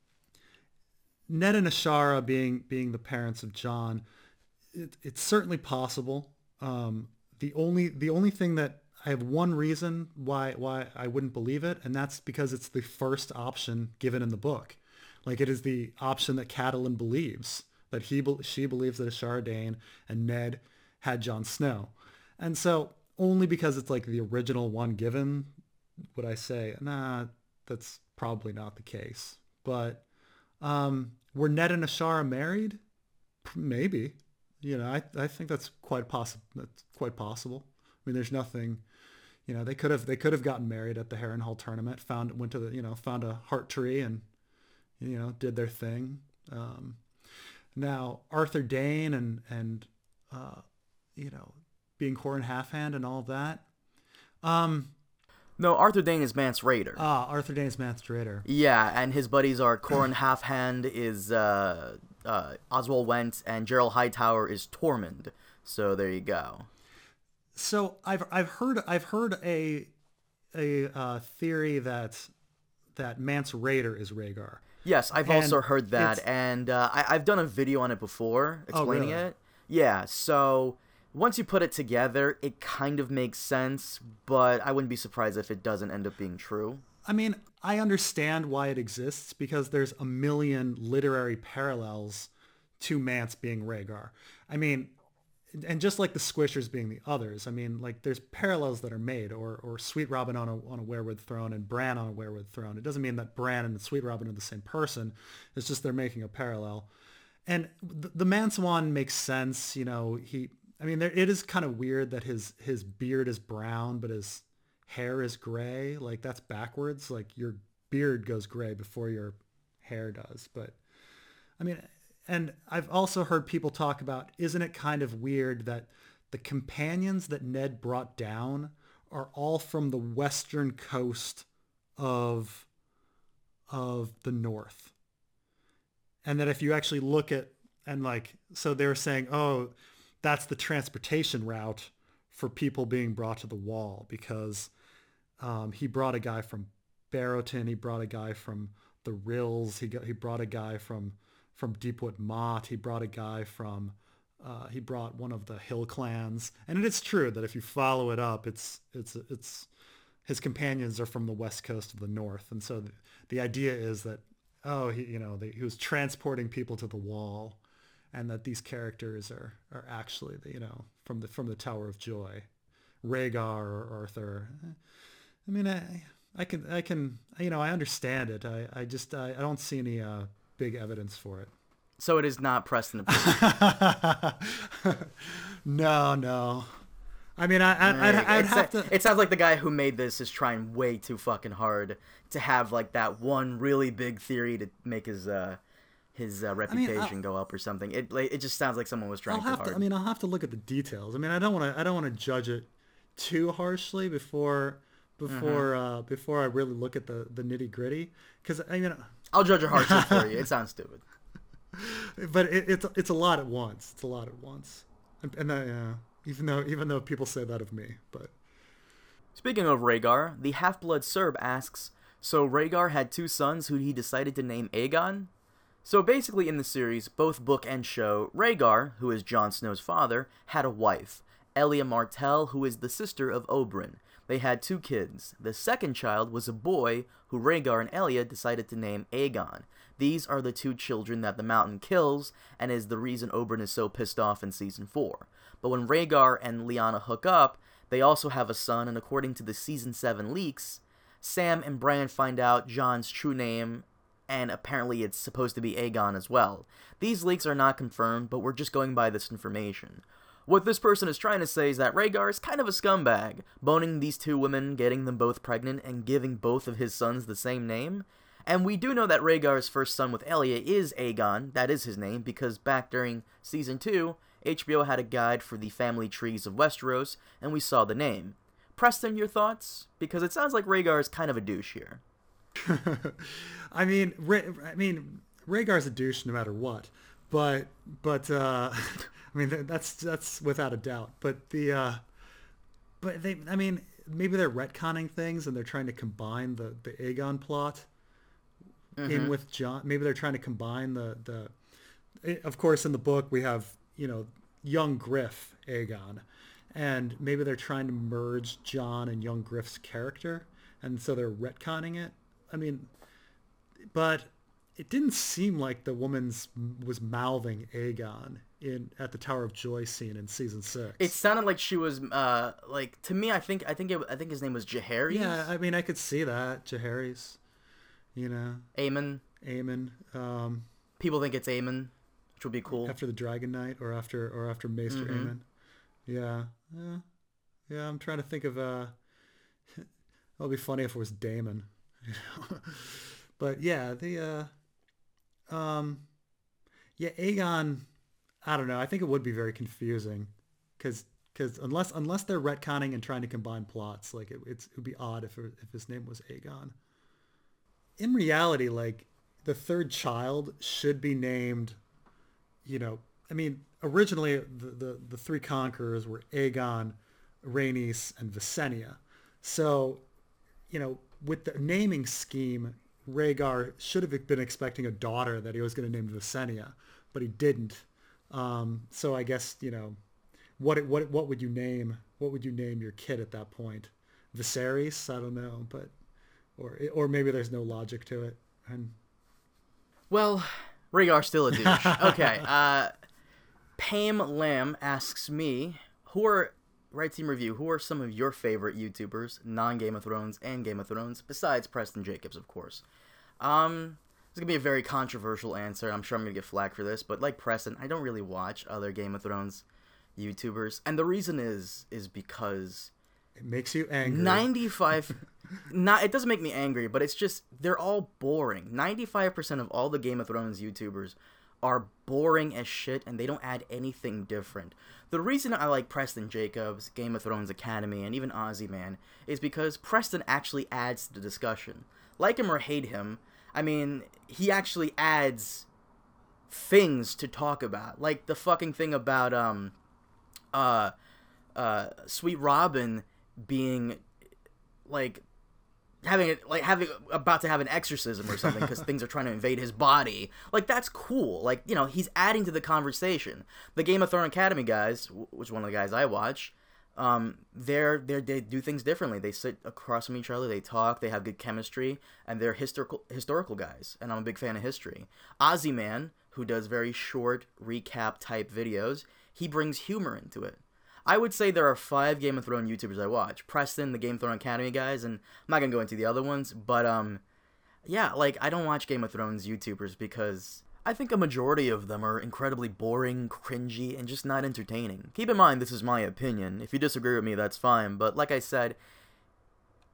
Ned and Ashara being being the parents of Jon, it, it's certainly possible. Um, the only the only thing that I have one reason why why I wouldn't believe it, and that's because it's the first option given in the book. Like it is the option that Catelyn believes that he she believes that Ashara and Ned had Jon Snow, and so only because it's like the original one given would I say nah that's probably not the case. But um, were Ned and Ashara married? Maybe. You know, I, I think that's quite possible. That's quite possible. I mean, there's nothing. You know, they could have they could have gotten married at the Harrenhal tournament. Found went to the you know found a heart tree and you know did their thing. Um, now Arthur Dayne and and uh, you know being Qhorin Halfhand and all of that. Um, No, Arthur Dayne is Mance Rayder. ah, Arthur Dayne is Mance Rayder. Yeah, and his buddies are Qhorin Halfhand is uh, uh, Oswell Whent, and Gerold Hightower is Tormund. So there you go. So I've I've heard I've heard a a uh, theory that that Mance Rayder is Rhaegar. Yes, I've And also heard that, and uh, I, I've done a video on it before explaining really? it. Yeah, so once you put it together, it kind of makes sense, but I wouldn't be surprised if it doesn't end up being true. I mean, I understand why it exists because there's a million literary parallels to Mance being Rhaegar. I mean, and just like the Squishers being the others, I mean, like there's parallels that are made, or or Sweet Robin on a on a weirwood throne and Bran on a weirwood throne. It doesn't mean that Bran and Sweet Robin are the same person. It's just they're making a parallel. And the, the Mance one makes sense. You know, he. I mean, there, it is kind of weird that his his beard is brown, but his hair is gray. Like that's backwards. Like your beard goes gray before your hair does. But I mean, and I've also heard people talk about, isn't it kind of weird that the companions that Ned brought down are all from the western coast of of the north. And that if you actually look at and like so they're saying, "Oh, that's the transportation route for people being brought to the wall because um, he brought a guy from Barrowton, he brought a guy from the Rills, he got, he brought a guy from from Deepwood Motte, he brought a guy from uh, he brought one of the Hill clans, and it is true that if you follow it up, it's it's it's his companions are from the west coast of the north, and so the, the idea is that oh he you know he was transporting people to the wall, and that these characters are are actually you know from the from the Tower of Joy, Rhaegar or Arthur. I mean I I can I can you know I understand it. I I just I, I don't see any uh, big evidence for it. So it is not Preston. No, no. I mean, I, I, It's- have to. It sounds like the guy who made this is trying way too fucking hard to have like that one really big theory to make his uh his uh, reputation go up or something. It like, it just sounds like someone was trying I'll too have hard. to. I mean, I'll have to look at the details. I mean, I don't want to. I don't want to judge it too harshly before before Mm-hmm. uh, before I really look at the the nitty gritty. Because I mean, I'll judge your harshly for you. It sounds stupid. but it, it's it's a lot at once. It's a lot at once. And, and I, uh, even though even though people say that of me, but Speaking of Rhaegar, the half-blood Serb asks, so Rhaegar had two sons who he decided to name Aegon? So basically in the series, both book and show, Rhaegar, who is Jon Snow's father, had a wife, Elia Martell, who is the sister of Oberyn. They had two kids. The second child was a boy who Rhaegar and Elia decided to name Aegon. These are the two children that the mountain kills, and is the reason Oberyn is so pissed off in season 4. But when Rhaegar and Lyanna hook up, they also have a son, and according to the season 7 leaks, Sam and Bran find out Jon's true name, and apparently it's supposed to be Aegon as well. These leaks are not confirmed, but we're just going by this information. What this person is trying to say is that Rhaegar is kind of a scumbag, boning these two women, getting them both pregnant, and giving both of his sons the same name. And we do know that Rhaegar's first son with Elia is Aegon, that is his name, because back during season 2, HBO had a guide for the family trees of Westeros, and we saw the name. Preston, your thoughts? Because it sounds like Rhaegar is kind of a douche here. I mean, Ra- I mean, Rhaegar's a douche no matter what. But but uh, I mean that's that's without a doubt. But the uh, but they I mean maybe they're retconning things and they're trying to combine the the Aegon plot in with Jon. Maybe they're trying to combine the the. it- of course, in the book we have you know young Griff Aegon, and maybe they're trying to merge Jon and young Griff's character, and so they're retconning it. I mean, but it didn't seem like the woman's was mouthing Aegon in at the Tower of Joy scene in season six. It sounded like she was, uh, like to me. I think, I think, it, I think his name was Jaehaerys. yeah, I mean, I could see that Jaehaerys. you know, Aemon. Aemon, um, People think it's Aemon, which would be cool. after the Dragon Knight or after or after Maester Mhm. Aemon. Yeah, yeah, yeah. I'm trying to think of. uh It'll be funny if it was Damon. you know? but yeah, the uh, um, yeah, Aegon. I don't know. I think it would be very confusing because because unless unless they're retconning and trying to combine plots, like it, it would be odd if it, if his name was Aegon. In reality, like the third child should be named you know, I mean, originally the, the, the three conquerors were Aegon, Rhaenys, and Visenya. So, you know, with the naming scheme, Rhaegar should have been expecting a daughter that he was going to name Visenya, but he didn't. Um, so I guess you know, what what what would you name what would you name your kid at that point? Viserys? I don't know, but or or maybe there's no logic to it. And well, Rhaegar's still a douche. okay. Uh, Pam Lamb asks me, who are Red Team Review, who are some of your favorite YouTubers, non Game of Thrones and Game of Thrones, besides Preston Jacobs, of course? Um, it's gonna be a very controversial answer. I'm sure I'm gonna get flack for this, but like Preston, I don't really watch other Game of Thrones YouTubers, and the reason is is because it makes you angry. 95 not it doesn't make me angry, but it's just they're all boring. 95% of all the Game of Thrones YouTubers are boring as shit and they don't add anything different. The reason I like Preston Jacobs, Game of Thrones Academy, and even Ozzy Man is because Preston actually adds to the discussion. Like him or hate him, I mean, he actually adds things to talk about. Like the fucking thing about um uh uh Sweet Robin being like having it like having about to have an exorcism or something because things are trying to invade his body like that's cool like you know he's adding to the conversation the game of thrones academy guys which is one of the guys i watch um they're, they're they do things differently. They sit across from each other they talk they have good chemistry and they're historical historical guys and i'm a big fan of history. Ozzy Man, who does very short recap type videos he brings humor into it. I would say there are five Game of Thrones YouTubers I watch. Preston, the Game of Thrones Academy guys, and I'm not gonna go into the other ones, but um, yeah, like I don't watch Game of Thrones YouTubers because I think a majority of them are incredibly boring, cringy, and just not entertaining. Keep in mind, this is my opinion. If you disagree with me, that's fine. But like I said,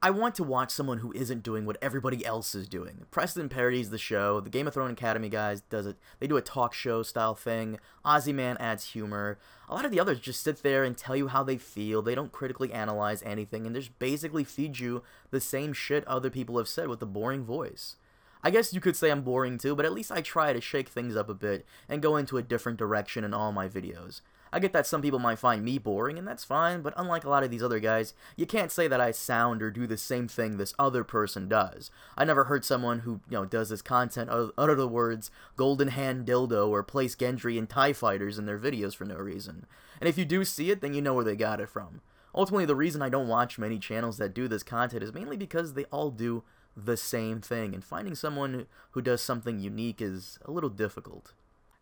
I want to watch someone who isn't doing what everybody else is doing. Preston parodies the show. The Game of Thrones Academy guys does it. They do a talk show style thing. Ozzy Man adds humor. A lot of the others just sit there and tell you how they feel. They don't critically analyze anything and just basically feed you the same shit other people have said with a boring voice. I guess you could say I'm boring too, but at least I try to shake things up a bit and go into a different direction in all my videos. I get that some people might find me boring, and that's fine, but unlike a lot of these other guys, you can't say that I sound or do the same thing this other person does. I never heard someone who, you know, does this content utter the words golden hand dildo or place Gendry and TIE fighters in their videos for no reason. And if you do see it, then you know where they got it from. Ultimately, the reason I don't watch many channels that do this content is mainly because they all do the same thing, and finding someone who does something unique is a little difficult.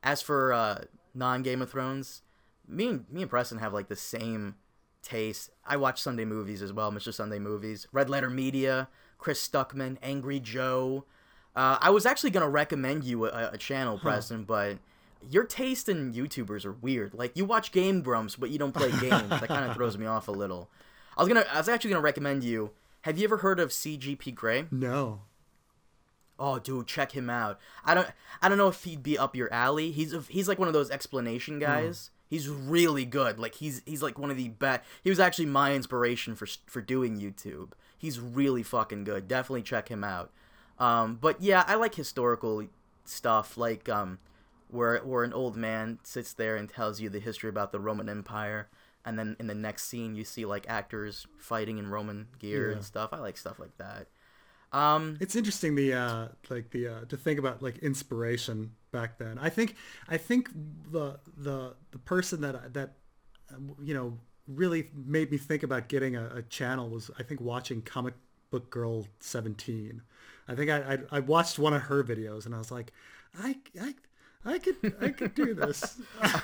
As for uh, non Game of Thrones, me and me and Preston have like the same taste. I watch Sunday movies as well, Mr. Sunday Movies, Red Letter Media, Chris Stuckman, Angry Joe. Uh, I was actually gonna recommend you a, a channel, Preston, huh. but your taste in YouTubers are weird. Like you watch Game Grumps, but you don't play games. that kind of throws me off a little. I was gonna, I was actually gonna recommend you. Have you ever heard of CGP Grey? No. Oh, dude, check him out. I don't, I don't know if he'd be up your alley. He's, a, he's like one of those explanation hmm. guys. Mm. He's really good. Like he's he's like one of the best. He was actually my inspiration for for doing YouTube. He's really fucking good. Definitely check him out. Um, but yeah, I like historical stuff, like um, where where an old man sits there and tells you the history about the Roman Empire, and then in the next scene you see like actors fighting in Roman gear yeah. and stuff. I like stuff like that. Um, it's interesting the uh, like the uh, to think about like inspiration back then. I think I think the the the person that that you know really made me think about getting a, a channel was I think watching Comic Book Girl 17. I think I, I, I watched one of her videos and I was like, I I I could I could do this.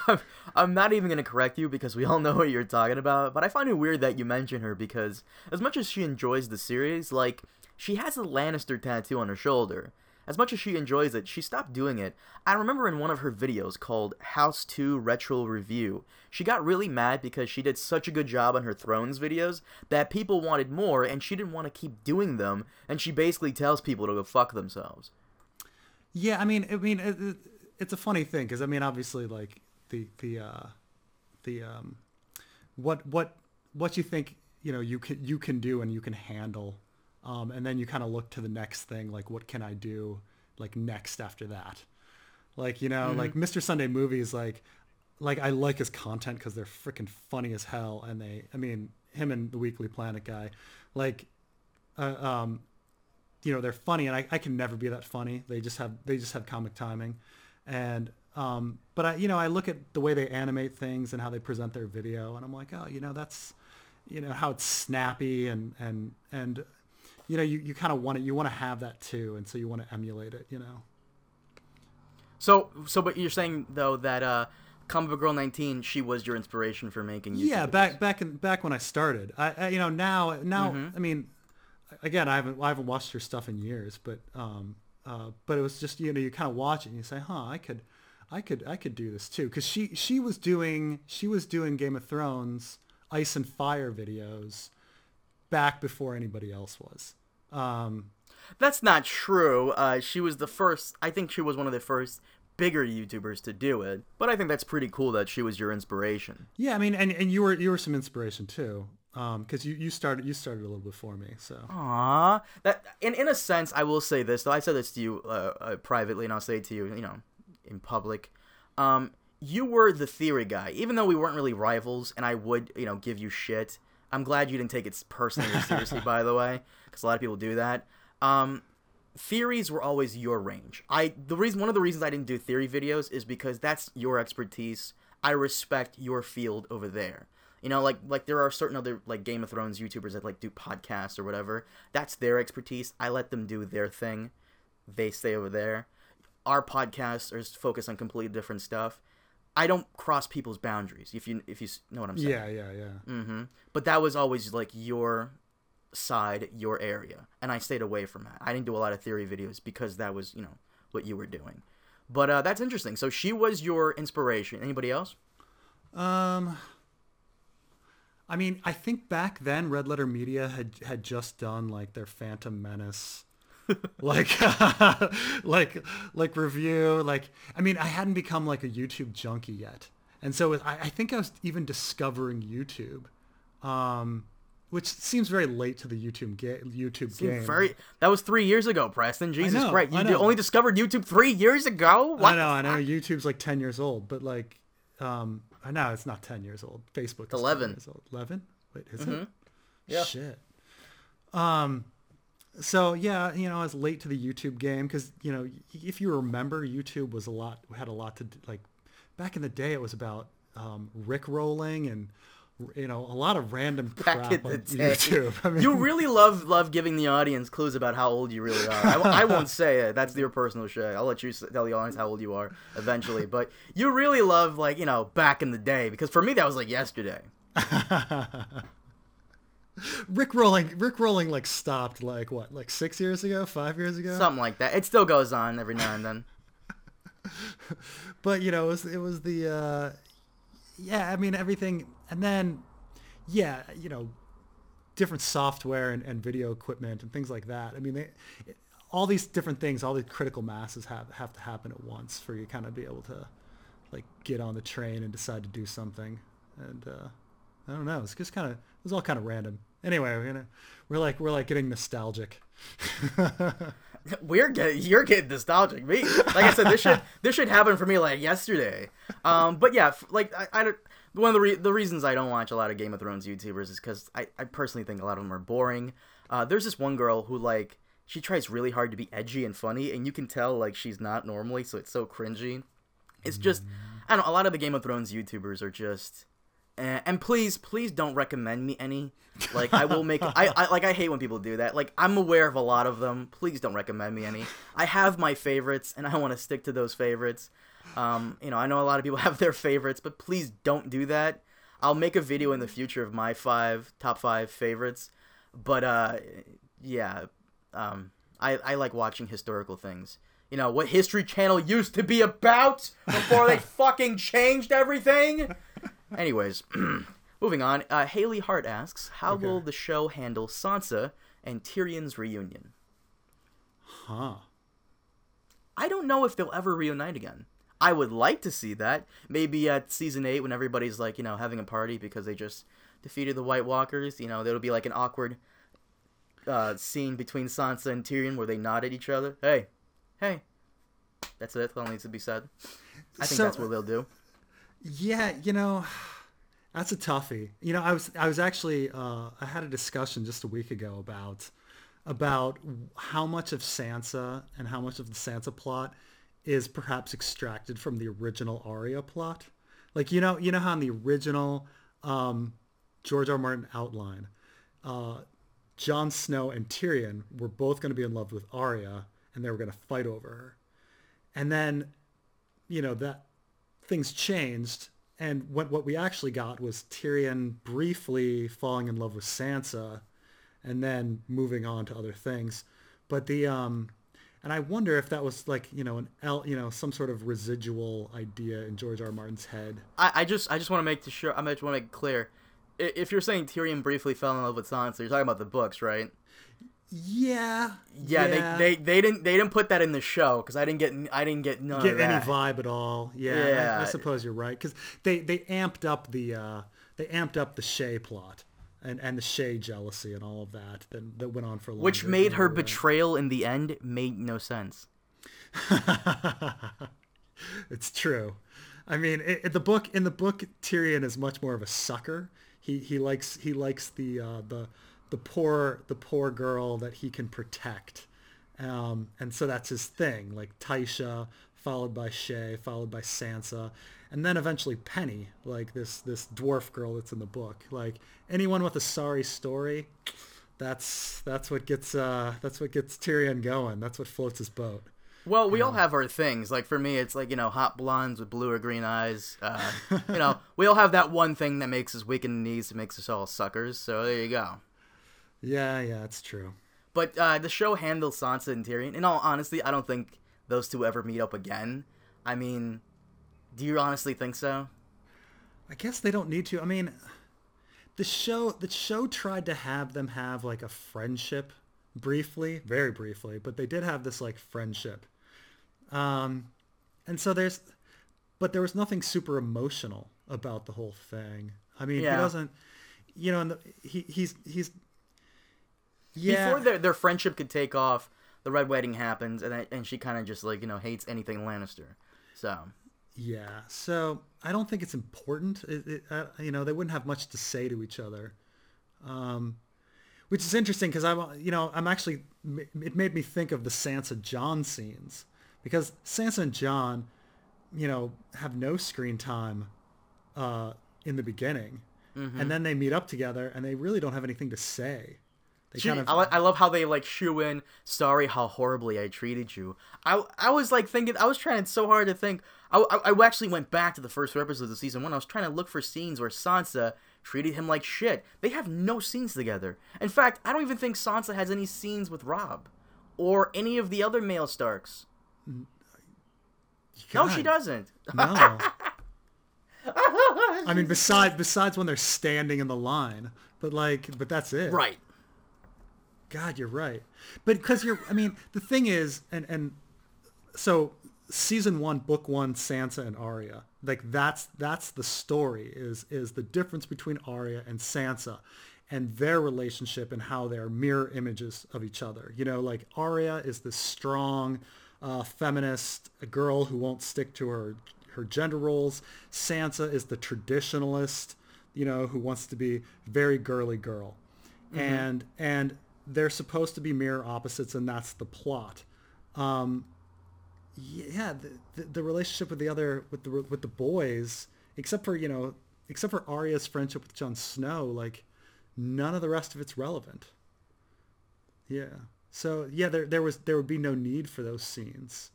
I'm not even gonna correct you because we all know what you're talking about. But I find it weird that you mention her because as much as she enjoys the series, like she has a Lannister tattoo on her shoulder. As much as she enjoys it, she stopped doing it. I remember in one of her videos called House 2 Retro Review, she got really mad because she did such a good job on her Thrones videos that people wanted more and she didn't want to keep doing them, and she basically tells people to go fuck themselves. Yeah, I mean, I mean, it, it's a funny thing because I mean, obviously, like the the uh, the um, what what what you think you know you can you can do and you can handle um, and then you kind of look to the next thing like what can i do like next after that like you know mm-hmm. like mr sunday movies like like i like his content because they're freaking funny as hell and they i mean him and the Weekly Planet guy, like, uh, um, you know, they're funny, and I, I can never be that funny. They just have they just have comic timing, and um, but I you know I look at the way they animate things and how they present their video, and I'm like, oh, you know, that's you know how it's snappy and and and you know you, you kind of want it you want to have that too and so you want to emulate it you know So, so, but you're saying though that uh, Comic Girl 19, she was your inspiration for making YouTube. yeah back back in back when i started i, I you know now now Mm-hmm. i mean again i haven't i haven't watched her stuff in years but um uh but it was just you know you kind of watch it and you say huh i could i could i could do this too because she she was doing she was doing game of thrones ice and fire videos back before anybody else was um That's not true. Uh, she was the first. I think she was one of the first bigger YouTubers to do it. But I think that's pretty cool that she was your inspiration. Yeah, I mean, and, and you were you were some inspiration too, because you, you started you started a little before me. So ah That in in a sense, I will say this though. I said this to you uh, uh, privately, and I'll say it to you, you know, in public. Um, you were the theory guy, even though we weren't really rivals, and I would, you know, give you shit. I'm glad you didn't take it personally or seriously, by the way, because a lot of people do that. Um, theories were always your range. I the reason one of the reasons I didn't do theory videos is because that's your expertise. I respect your field over there. You know, like like there are certain other like Game of Thrones YouTubers that like do podcasts or whatever. That's their expertise. I let them do their thing. They stay over there. Our podcasts are focused on completely different stuff. I don't cross people's boundaries. If you if you know what I'm saying. yeah, yeah, yeah. Mm-hmm. But that was always like your side, your area, and I stayed away from that. I didn't do a lot of theory videos because that was you know what you were doing. But uh, that's interesting. So she was your inspiration. Anybody else? Um, I mean, I think back then Red Letter Media had had just done like their Phantom Menace. like like like review like i mean i hadn't become like a youtube junkie yet and so I, I think i was even discovering youtube um which seems very late to the youtube ga- youtube game Very. That was three years ago, Preston. Jesus know, Christ! You I d- know. only discovered YouTube three years ago. What? I know, I know. YouTube's like ten years old, but like, um, I know it's not ten years old. Facebook is 11. 10 years old. Eleven? Wait, is it? Yeah. Shit. Um, so yeah, you know, I was late to the YouTube game because you know, if you remember, YouTube was a lot had a lot to like back in the day. It was about um, Rick rolling and you know a lot of random crap Back in on. YouTube. I mean, you really love love giving the audience clues about how old you really are. I won't say it. That's your personal shit. I'll let you tell the audience how old you are eventually. But you really love like you know back in the day because for me that was like yesterday. Rick rolling, Rick rolling like stopped like what, like six years ago, five years ago. Something like that. It still goes on every now and then. but you know, it was, it was the, uh, yeah, I mean everything, and then, yeah, you know, different software and, and video equipment and things like that. I mean, they, all these different things, all these critical masses have have to happen at once for you kind of be able to, like, get on the train and decide to do something. And uh, I don't know, it's just kind of, it was all kind of random. Anyway, we're gonna, we're like, we're like getting nostalgic. We're getting you're getting nostalgic. Me, like I said, this should this should happen for me like yesterday. Um, but yeah, like I, I don't. One of the re- the reasons I don't watch a lot of Game of Thrones YouTubers is because I, I personally think a lot of them are boring. Uh, there's this one girl who like she tries really hard to be edgy and funny, and you can tell like she's not normally, so it's so cringy. It's just I don't know. A lot of the Game of Thrones YouTubers are just. eh, and please, please don't recommend me any. Like I will make. I, I like. I hate when people do that. Like I'm aware of a lot of them. Please don't recommend me any. I have my favorites, and I want to stick to those favorites. Um, you know, I know a lot of people have their favorites, but please don't do that. I'll make a video in the future of my five top five favorites, but uh, yeah, um, I I like watching historical things. You know what History Channel used to be about before they fucking changed everything. Anyways, moving on. Uh, Haley Hart asks, "How will the show handle Sansa and Tyrion's reunion?" Huh. I don't know if they'll ever reunite again. I would like to see that. Maybe at season eight, when everybody's like, you know, having a party because they just defeated the White Walkers. You know, there'll be like an awkward uh, scene between Sansa and Tyrion where they nod at each other. Hey, hey. That's it. That's all needs to be said. I think So- that's what they'll do. Yeah, you know, That's a toughie. You know, I was I was actually uh, I had a discussion just a week ago about about how much of Sansa and how much of the Sansa plot is perhaps extracted from the original Arya plot. Like you know, you know how in the original um, George R. R. Martin outline, uh, Jon Snow and Tyrion were both going to be in love with Arya, and they were going to fight over her. And then, you know that things changed, and what what we actually got was Tyrion briefly falling in love with Sansa, and then moving on to other things. But the um, and I wonder if that was like you know an L, you know some sort of residual idea in George R. R. Martin's head. I, I just I just want to make sure I just want to make it clear. If you're saying Tyrion briefly fell in love with Sansa, you're talking about the books, right? Yeah. Yeah, yeah. They, they they didn't they didn't put that in the show because I didn't get I didn't get none get any vibe at all. Yeah, yeah. I, I suppose you're right because they they amped up the uh, they amped up the Shae plot and and the Shae jealousy and all of that that, that went on for a long. Which made her betrayal in the end made no sense. it's true. I mean, it, it, the book in the book Tyrion is much more of a sucker. He he likes he likes the uh, the the poor the poor girl that he can protect, um, and so that's his thing. Like Tysha, followed by Shae, followed by Sansa, and then eventually Penny, like this this dwarf girl that's in the book. Like anyone with a sorry story, that's that's what gets uh, that's what gets Tyrion going. That's what floats his boat. Well, we all have our things. Like for me, it's like you know, hot blondes with blue or green eyes. Uh, you know, we all have that one thing that makes us weak in the knees, and makes us all suckers. So there you go. Yeah, yeah, it's true. But uh, the show handles Sansa and Tyrion. In all honesty, I don't think those two ever meet up again. I mean, do you honestly think so? I guess they don't need to. I mean, the show the show tried to have them have like a friendship briefly, very briefly, but they did have this like friendship. Um and so there's but there was nothing super emotional about the whole thing. I mean, yeah. he doesn't you know, the, he he's he's yeah. Before their their friendship could take off, the red wedding happens and and she kind of just like, you know, hates anything Lannister. So yeah, so I don't think it's important. It, it, uh, you know, they wouldn't have much to say to each other, um, which is interesting because I'm, you know, I'm actually. It made me think of the Sansa Jon scenes because Sansa and Jon, you know, have no screen time uh, in the beginning, mm-hmm. and then they meet up together and they really don't have anything to say. They kind of... I, I love how they like shoe in. Sorry, how horribly I treated you. I I was like thinking. I was trying so hard to think. I, I, I actually went back to the first episodes of season one. I was trying to look for scenes where Sansa treated him like shit. They have no scenes together. In fact, I don't even think Sansa has any scenes with Robb or any of the other male Starks. Mm, God. No, she doesn't. No. I mean, besides besides when they're standing in the line, but like, but that's it. Right. God, you're right. But because you're, I mean, the thing is, and and so season one, book one, Sansa and Arya, like that's that's the story is is the difference between Arya and Sansa, and their relationship and how they're mirror images of each other. You know, like Arya is this strong, uh, feminist girl who won't stick to her her gender roles. Sansa is the traditionalist, you know, who wants to be very girly girl. Mm-hmm. And and they're supposed to be mirror opposites, and that's the plot. Um, yeah, the, the, the, relationship with the other with the with the boys, except for you know, except for Arya's friendship with Jon Snow, like none of the rest of it's relevant. Yeah. So yeah, there there was there would be no need for those scenes.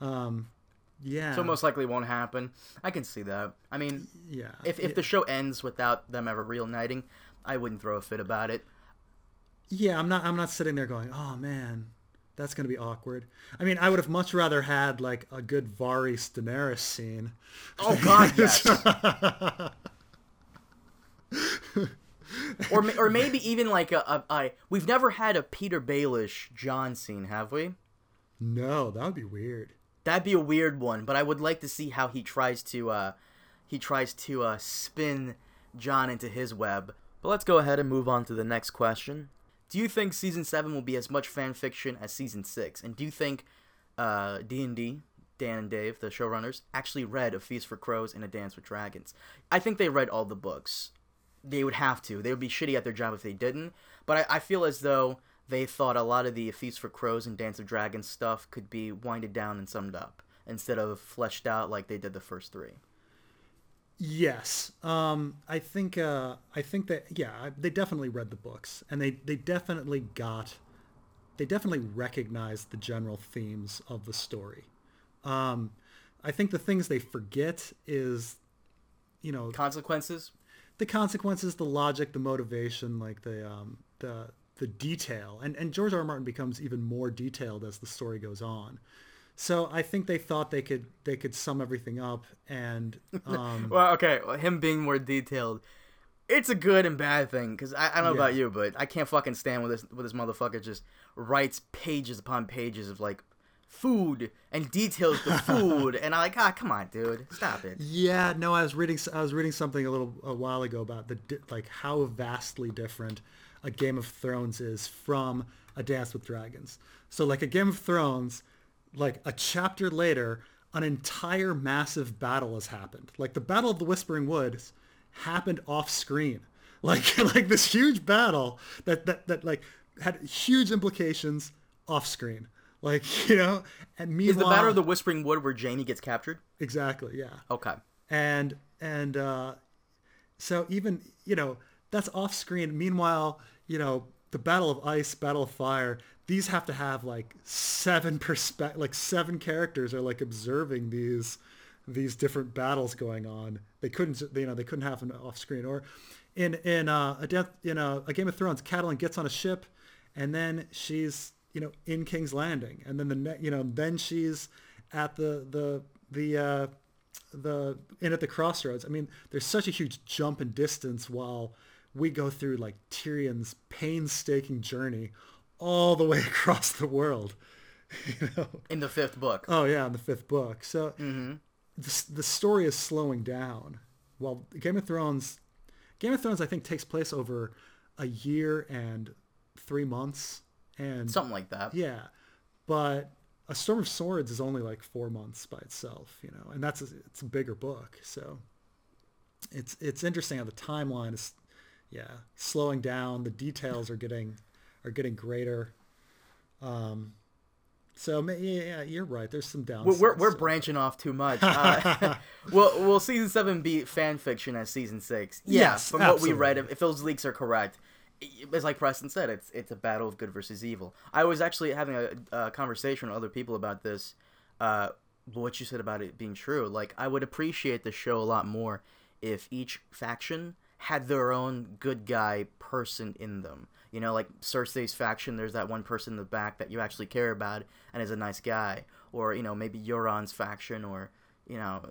Um, yeah. So most likely won't happen. I can see that. I mean, yeah. If if yeah. the show ends without them ever reuniting, I wouldn't throw a fit about it yeah, I'm not I'm not sitting there going, "Oh man, that's going to be awkward." I mean, I would have much rather had like a good Varys Daenerys scene. Oh god, yes. or or maybe even like a, a, a we've never had a Petyr Baelish Jon scene, have we? No, that would be weird. That'd be a weird one, but I would like to see how he tries to uh he tries to uh spin Jon into his web. But let's go ahead and move on to the next question. Do you think season seven will be as much fan fiction as season six? And do you think uh, D and D Dan and Dave, the showrunners, actually read A Feast for Crows and A Dance with Dragons. I think they read all the books. They would have to. They would be shitty at their job if they didn't. But I, I feel as though they thought a lot of the A Feast for Crows and Dance of Dragons stuff could be winded down and summed up instead of fleshed out like they did the first three. Yes, um, I think uh, I think that yeah, they definitely read the books, and they they definitely got, they definitely recognized the general themes of the story. Um, I think the things they forget is, you know, consequences, the consequences, the logic, the motivation, like the um, the the detail, and and George R. R. Martin becomes even more detailed as the story goes on. So I think they thought they could they could sum everything up and um, well, okay, him being more detailed, it's a good and bad thing because I, I don't know yeah. about you, but I can't fucking stand with this with this motherfucker just writes pages upon pages of like food and details the food and I'm like ah come on dude stop it yeah no I was reading I was reading something a little a while ago about the like how vastly different a Game of Thrones is from a Dance with Dragons so like a Game of Thrones like a chapter later, an entire massive battle has happened. Like the Battle of the Whispering Woods happened off screen. Like like this huge battle that that that like had huge implications off screen. Like you know, and meanwhile, is the Battle of the Whispering Wood where Jaime gets captured? Exactly. Yeah. Okay. And and uh, so even you know that's off screen. Meanwhile, you know the Battle of Ice, Battle of Fire, these have to have like seven perspe- like seven characters are like observing these these different battles going on. They couldn't you know they couldn't have them off screen or in in uh, a death in a, a Game of Thrones, Catelyn gets on a ship and then she's you know in King's Landing and then the ne- you know then she's at the the the uh, the in at the crossroads. I mean, there's such a huge jump in distance while we go through like Tyrion's painstaking journey all the way across the world. You know? In the fifth book. Oh yeah, in the fifth book. So mm-hmm. the the story is slowing down. Well, Game of Thrones, Game of Thrones, I think takes place over a year and three months and something like that. Yeah, but a Storm of Swords is only like four months by itself, you know, and that's a, it's a bigger book. So it's it's interesting how the timeline is, yeah, slowing down. The details are getting are getting greater. Um, so yeah, you're right. There's some downsides. We're we're branching off too much. Uh, well, will season seven be fan fiction as season six? Yeah, yes, from absolutely. what we read, if, if, those leaks are correct, it's like Preston said, it's it's a battle of good versus evil. I was actually having a, a conversation with other people about this. Uh, what you said about it being true, like I would appreciate the show a lot more if each faction had their own good guy person in them. You know, like Cersei's faction, there's that one person in the back that you actually care about and is a nice guy. Or, you know, maybe Euron's faction or, you know,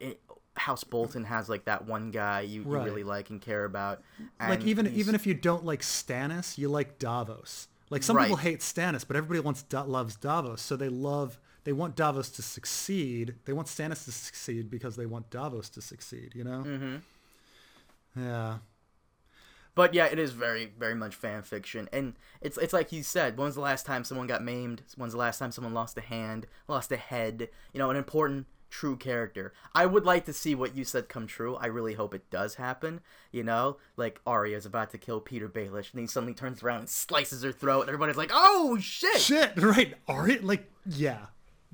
it, House Bolton has like that one guy you, right. you really like and care about. And like even even if you don't like Stannis, you like Davos. Like some right. people hate Stannis, but everybody wants loves Davos, so they love they want Davos to succeed. They want Stannis to succeed because they want Davos to succeed. You know. Mm-hmm. Yeah. But yeah, it is very, very much fan fiction, and it's it's like you said. When's the last time someone got maimed? When's the last time someone lost a hand, lost a head? You know, an important, true character. I would like to see what you said come true. I really hope it does happen. You know, like Arya is about to kill Petyr Baelish, and he suddenly turns around and slices her throat, and everybody's like, "Oh shit!" Shit, right? Arya, like, yeah,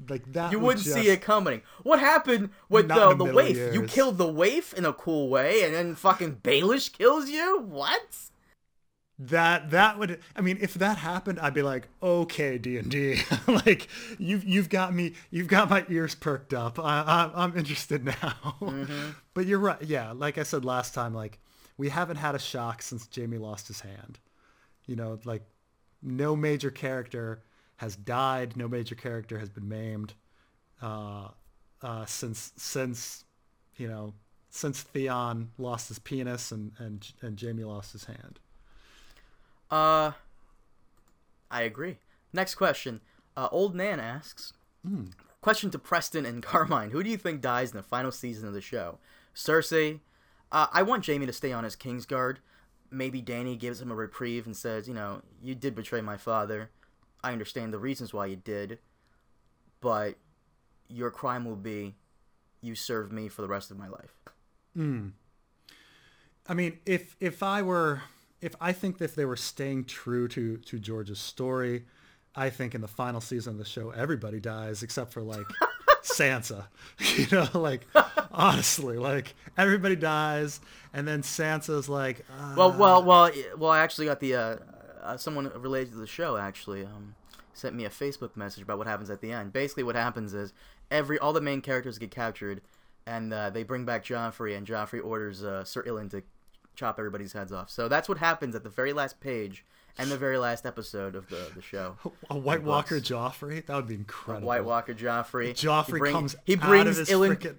like that. You wouldn't see it coming. What happened with the the waif? Years. You killed the waif in a cool way, and then fucking Baelish kills you. What? That that would. I mean, if that happened, I'd be like, okay, D and D. Like you've you've got me. You've got my ears perked up. I, I am interested now. Mm-hmm. But you're right. Yeah, like I said last time, like we haven't had a shock since Jaime lost his hand. You know, like no major character has died. No major character has been maimed uh, uh, since since you know since Theon lost his penis and and and Jaime lost his hand. Uh, I agree. Next question. Uh, Old Nan asks. Mm. Question to Preston and Carmine. Who do you think dies in the final season of the show? Cersei. Uh, I want Jaime to stay on as Kingsguard. Maybe Dany gives him a reprieve and says, you know, you did betray my father. I understand the reasons why you did, but your crime will be you serve me for the rest of my life. I mean, if if I were, if I think that if they were staying true to to George's story, I think in the final season of the show, everybody dies except for like Sansa. You know, like honestly, like everybody dies, and then Sansa's like, uh, Well, well, well, well. I actually got the uh, uh, someone related to the show actually um, sent me a Facebook message about what happens at the end. Basically, what happens is every all the main characters get captured, and uh, they bring back Joffrey, and Joffrey orders uh, Sir Ilyn to chop everybody's heads off. So that's what happens at the very last page and the very last episode of the the show. a White Walker. Joffrey. That would be incredible. White Walker Joffrey. Joffrey he bring- comes He out brings of his Ilyn. frickin-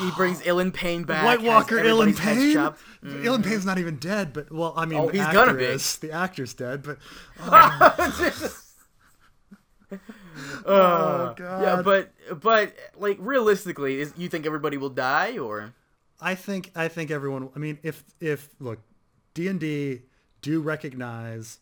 He brings Ilyn Payne back. White Walker Ilyn Payne. chopped. Ilyn Payne's not even dead, but well, I mean, Oh, the he's gonna be. The actor's dead, but Uh, oh god. Yeah, but but like realistically, is you think everybody will die or? I think I think everyone. I mean, if if look, D and D do recognize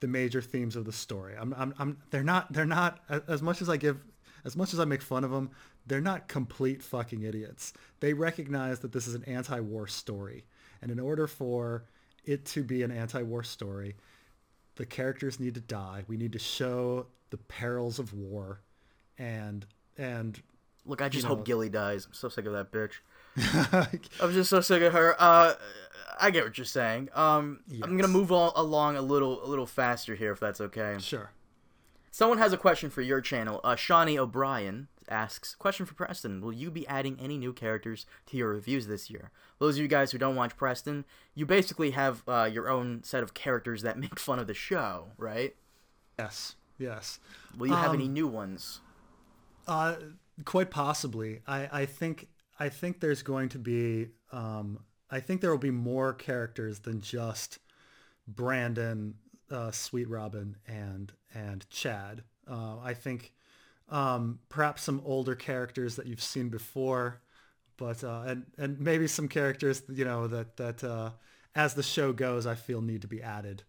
the major themes of the story. I'm, I'm, I'm they're not they're not as much as I give as much as I make fun of them. They're not complete fucking idiots. They recognize that this is an anti-war story, and in order for it to be an anti-war story, the characters need to die. We need to show the perils of war, and and Look, I just know. hope Gilly dies. I'm so sick of that bitch. I'm just so sick of her. Uh, I get what you're saying. Um, I'm gonna move on along a little a little faster here, if that's okay. sure. Someone has a question for your channel. Uh, Shawnee O'Brien asks, question for Preston. Will you be adding any new characters to your reviews this year? Those of you guys who don't watch Preston, you basically have uh, your own set of characters that make fun of the show, right? Yes. Yes. Will you have Um, any new ones? Uh, quite possibly. I, I think I think there's going to be um, I think there will be more characters than just Brandon, uh, Sweet Robin, and and Chad. Uh, I think um, perhaps some older characters that you've seen before, but uh, and and maybe some characters you know that that uh, as the show goes, I feel need to be added.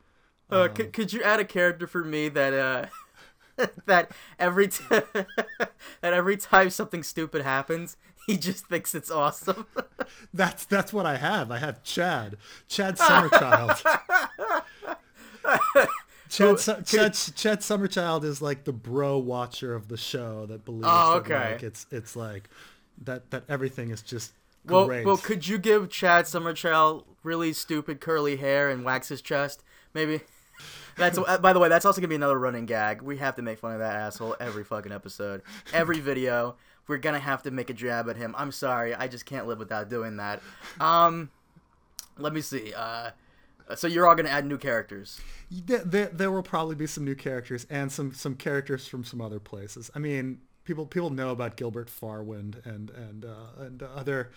Uh, could, could you add a character for me that uh that every t- that every time something stupid happens, he just thinks it's awesome. That's that's what I have. I have Chad, Chad Summerchild. Chad, Su- Chad, Chad Summerchild is like the bro watcher of the show that believes Oh, that okay. like it's it's like that that everything is just well, great. well, could you give Chad Summerchild really stupid curly hair and wax his chest? Maybe. That's uh, by the way, that's also gonna be another running gag. We have to make fun of that asshole every fucking episode, every video. We're gonna have to make a jab at him. I'm sorry, I just can't live without doing that. Um, let me see. Uh, so you're all gonna add new characters. there, there, there will probably be some new characters and some some characters from some other places. I mean, people people know about Gilbert Farwynd and and uh, and other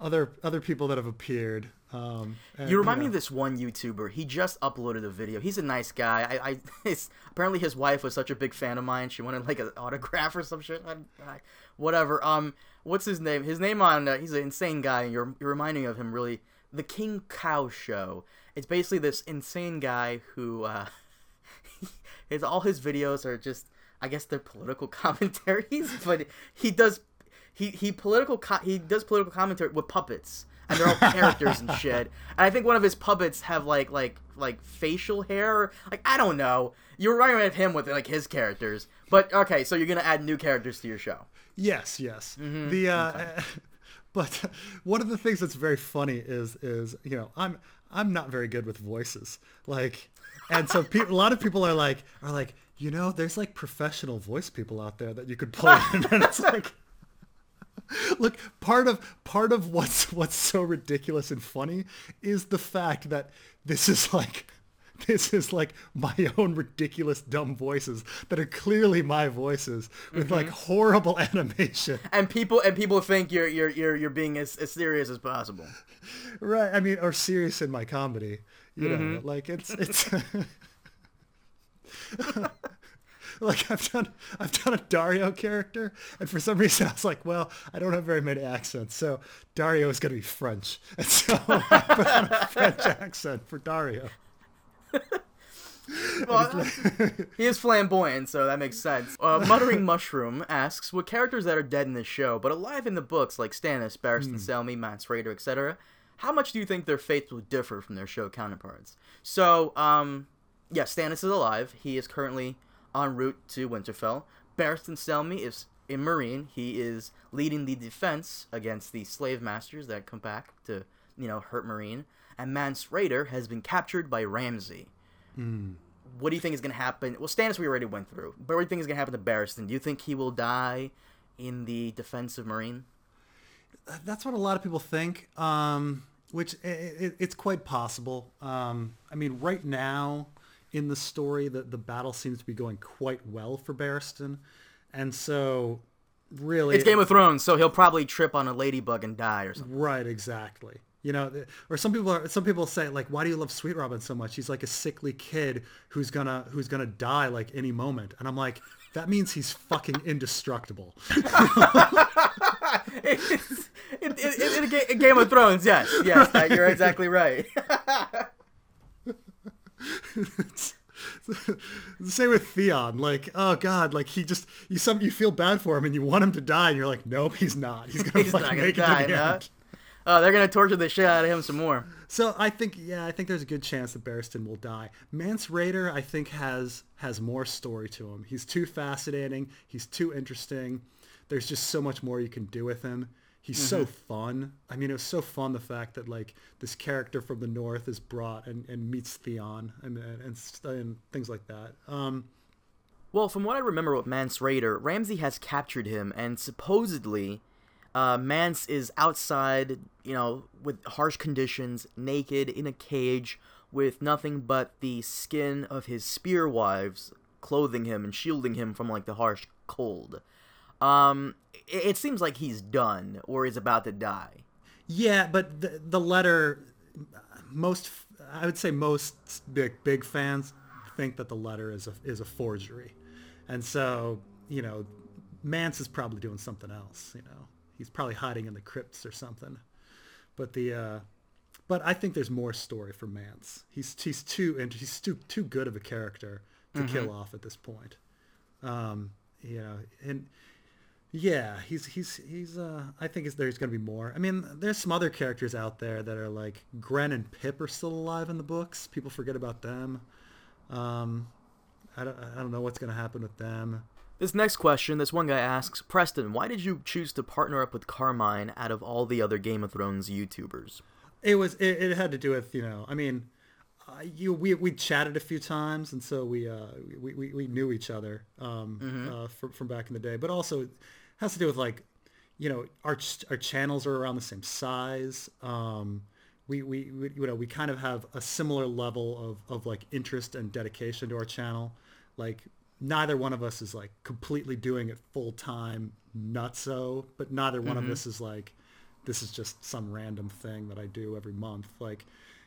other other people that have appeared. Um, and, You remind me know. of this one YouTuber. He just uploaded a video. He's a nice guy. I, I his, apparently his wife was such a big fan of mine. She wanted like an autograph or some shit. I, I, whatever. Um, what's his name? His name on uh, he's an insane guy, and you're you're reminding me of him really. The King Cow Show. It's basically this insane guy who uh, his all his videos are just I guess they're political commentaries, but he does he he political co- he does political commentary with puppets and they're all characters and shit. And I think one of his puppets have like like like facial hair. Like I don't know. You're running with him with like his characters. But okay, so you're gonna add new characters to your show. Yes, yes. Mm-hmm. The uh, but one of the things that's very funny is is you know I'm I'm not very good with voices. Like and so pe- a lot of people are like are like you know there's like professional voice people out there that you could in. And it's like look part of part of what's what's so ridiculous and funny is the fact that this is like this is like my own ridiculous dumb voices that are clearly my voices with like horrible animation And people and people think you're you're you're you're being as, as serious as possible. right i mean or serious in my comedy you know Mm-hmm. like it's it's like i've done i've done a dario character and for some reason i was like well i don't have very many accents so dario is going to be french and so i put on a french accent for dario well, he is flamboyant, so that makes sense. Uh, Muttering Mushroom asks, "With characters that are dead in this show but alive in the books, like Stannis, Barristan Selmy, Mance Rayder, etc., how much do you think their fates will differ from their show counterparts?" So, um, yeah, Stannis is alive. He is currently en route to Winterfell. Barristan Selmy is in Meereen. He is leading the defense against the slave masters that come back to, you know, hurt Meereen. And Mance Rayder has been captured by Ramsay. What do you think is going to happen? Well, Stannis we already went through. But what do you think is going to happen to Barristan? Do you think he will die in the defense of Meereen? That's what a lot of people think, um, which i i it's quite possible. Um, I mean, right now in the story, the, the battle seems to be going quite well for Barristan. And so, really... It's Game of Thrones, so he'll probably trip on a ladybug and die or something. Right, exactly. You know, or some people are, some people say like, why do you love Sweet Robin so much? He's like a sickly kid who's gonna who's gonna die like any moment, and I'm like, that means he's fucking indestructible. It's- in, in, in, Game of Thrones, yes, yes, that, you're exactly right. the same with Theon. Like, oh god, like he just you some you feel bad for him and you want him to die, and you're like, nope, he's not. He's gonna He's fucking not gonna make die, it to the no? end. Oh, they're gonna torture the shit out of him some more. So I think, yeah, I think there's a good chance that Barristan will die. Mance Rayder, I think, has has more story to him. He's too fascinating. He's too interesting. There's just so much more you can do with him. He's so fun. I mean, it was so fun the fact that like this character from the north is brought and, and meets Theon and and, and things like that. Um, Well, from what I remember with Mance Rayder, Ramsay has captured him, and supposedly, uh, Mance is outside, you know, with harsh conditions, naked in a cage, with nothing but the skin of his spear wives clothing him and shielding him from like the harsh cold. Um, it, it seems like he's done or is about to die. Yeah, but the, the letter, most I would say most big big fans think that the letter is a is a forgery, and so you know, Mance is probably doing something else. You know, he's probably hiding in the crypts or something. But the uh, but I think there's more story for Mance. He's he's too int- he's too too good of a character to kill off at this point. Um, you know, and yeah, he's he's he's. Uh, I think there's going to be more. I mean, there's some other characters out there that are like Grenn and Pyp are still alive in the books. People forget about them. Um, I don't I don't know what's going to happen with them. This next question, this one guy asks, Preston, why did you choose to partner up with Carmine out of all the other Game of Thrones YouTubers? It was it, it had to do with you know I mean, uh, you we we chatted a few times and so we uh we, we, we knew each other um uh, from from back in the day, but also it has to do with like you know our ch- our channels are around the same size. Um, we, we, we you know we kind of have a similar level of, of like interest and dedication to our channel. Like neither one of us is like completely doing it full time not so but neither one of us is like this is just some random thing that I do every month. Like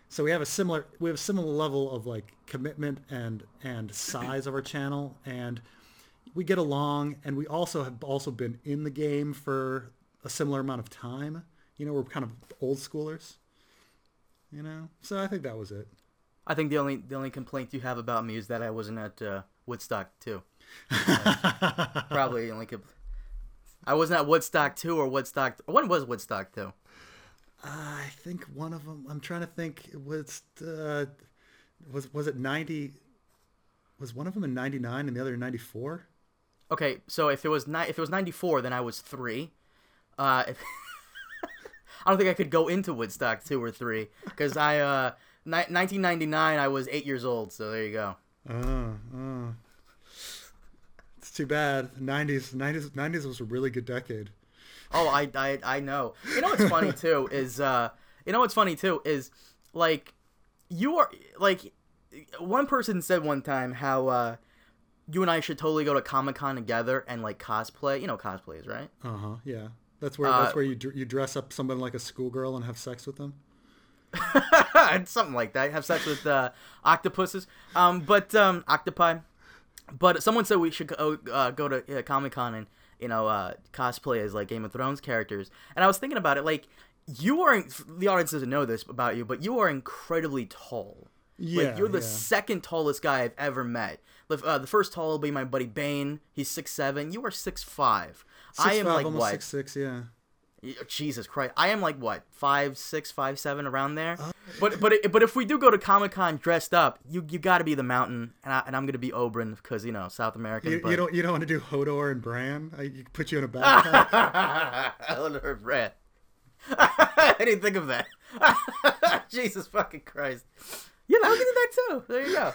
so we have a similar we have a similar level of like commitment and and size of our channel and we get along and we also have also been in the game for a similar amount of time. You know, we're kind of old schoolers. You know? So I think that was it. I think the only the only complaint you have about me is that I wasn't at uh, Woodstock too. Probably only compl- I wasn't at Woodstock two or Woodstock. When was Woodstock two? I think one of them. I'm trying to think. It was uh, was was it 90? Was one of them in 99 and the other in 94? Okay, so if it was ni- if it was ninety four, then I was three. Uh, if- I don't think I could go into Woodstock two or three because I uh, ni- 1999 I was eight years old. So there you go. Oh, oh. It's too bad. 90s, 90s, 90s was a really good decade. Oh, I, I, I know. You know what's funny too is, uh, you know what's funny too is, like, you are like, one person said one time how uh, you and I should totally go to Comic Con together and like cosplay. You know cosplays, right? Uh huh. Yeah. That's where Uh, that's where you you dress up someone like a schoolgirl and have sex with them. Something like that. Have sex with uh, octopuses. Um, but um, octopi. But someone said we should go uh, go to uh, Comic Con and you know uh, cosplay as like Game of Thrones characters. And I was thinking about it, like you are. The audience doesn't know this about you, but you are incredibly tall. Yeah, like you're the yeah. second tallest guy I've ever met. The, uh, the first tall will be my buddy Bane. He's six seven. You are six five. I am five, like almost what? six six. Yeah. Jesus Christ! I am like what five six, five seven, around there. Oh. But but it- but if we do go to Comic Con dressed up, you you got to be the Mountain, and, I, and I'm gonna be Oberyn because you know South American. You, but... you don't you don't want to do Hodor and Bran? I you put you in a backpack. Eleanor Brad. I didn't think of that. Jesus fucking Christ. Yeah, I did that too. There you go.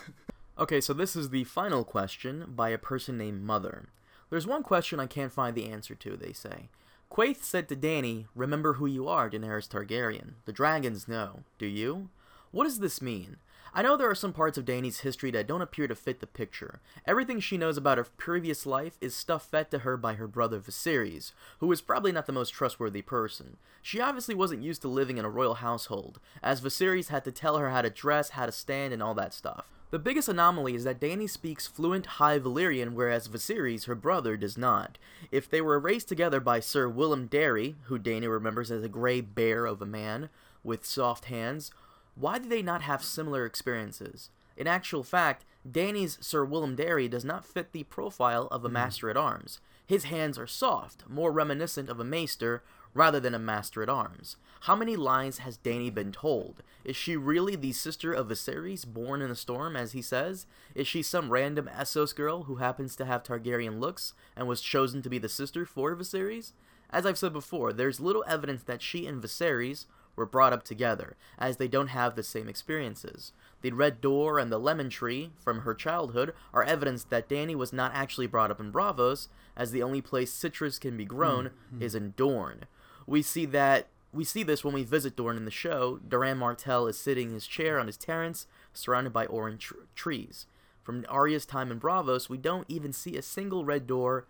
Okay, so this is the final question by a person named Mother. There's one question I can't find the answer to, they say. Quaithe said to Dany, Remember who you are, Daenerys Targaryen. The dragons know. Do you? What does this mean? I know there are some parts of Dany's history that don't appear to fit the picture. Everything she knows about her previous life is stuff fed to her by her brother Viserys, who is probably not the most trustworthy person. She obviously wasn't used to living in a royal household, as Viserys had to tell her how to dress, how to stand, and all that stuff. The biggest anomaly is that Dany speaks fluent High Valyrian, whereas Viserys, her brother, does not. If they were raised together by Sir Willem Darry, who Dany remembers as a grey bear of a man with soft hands, why do they not have similar experiences? In actual fact, Dany's Sir Willem Darry does not fit the profile of a hmm. master at arms. His hands are soft, more reminiscent of a maester rather than a master at arms. How many lies has Dany been told? Is she really the sister of Viserys, born in a storm, as he says? Is she some random Essos girl who happens to have Targaryen looks and was chosen to be the sister for Viserys? As I've said before, there's little evidence that she and Viserys were brought up together, as they don't have the same experiences. The Red Door and the Lemon Tree from her childhood are evidence that Dany was not actually brought up in Braavos, as the only place citrus can be grown hmm, hmm. is in Dorne. We see that we see this when we visit Dorne in the show. Doran Martell is sitting in his chair on his terrace, surrounded by orange tr- trees. From Arya's time in Braavos, we don't even see a single red door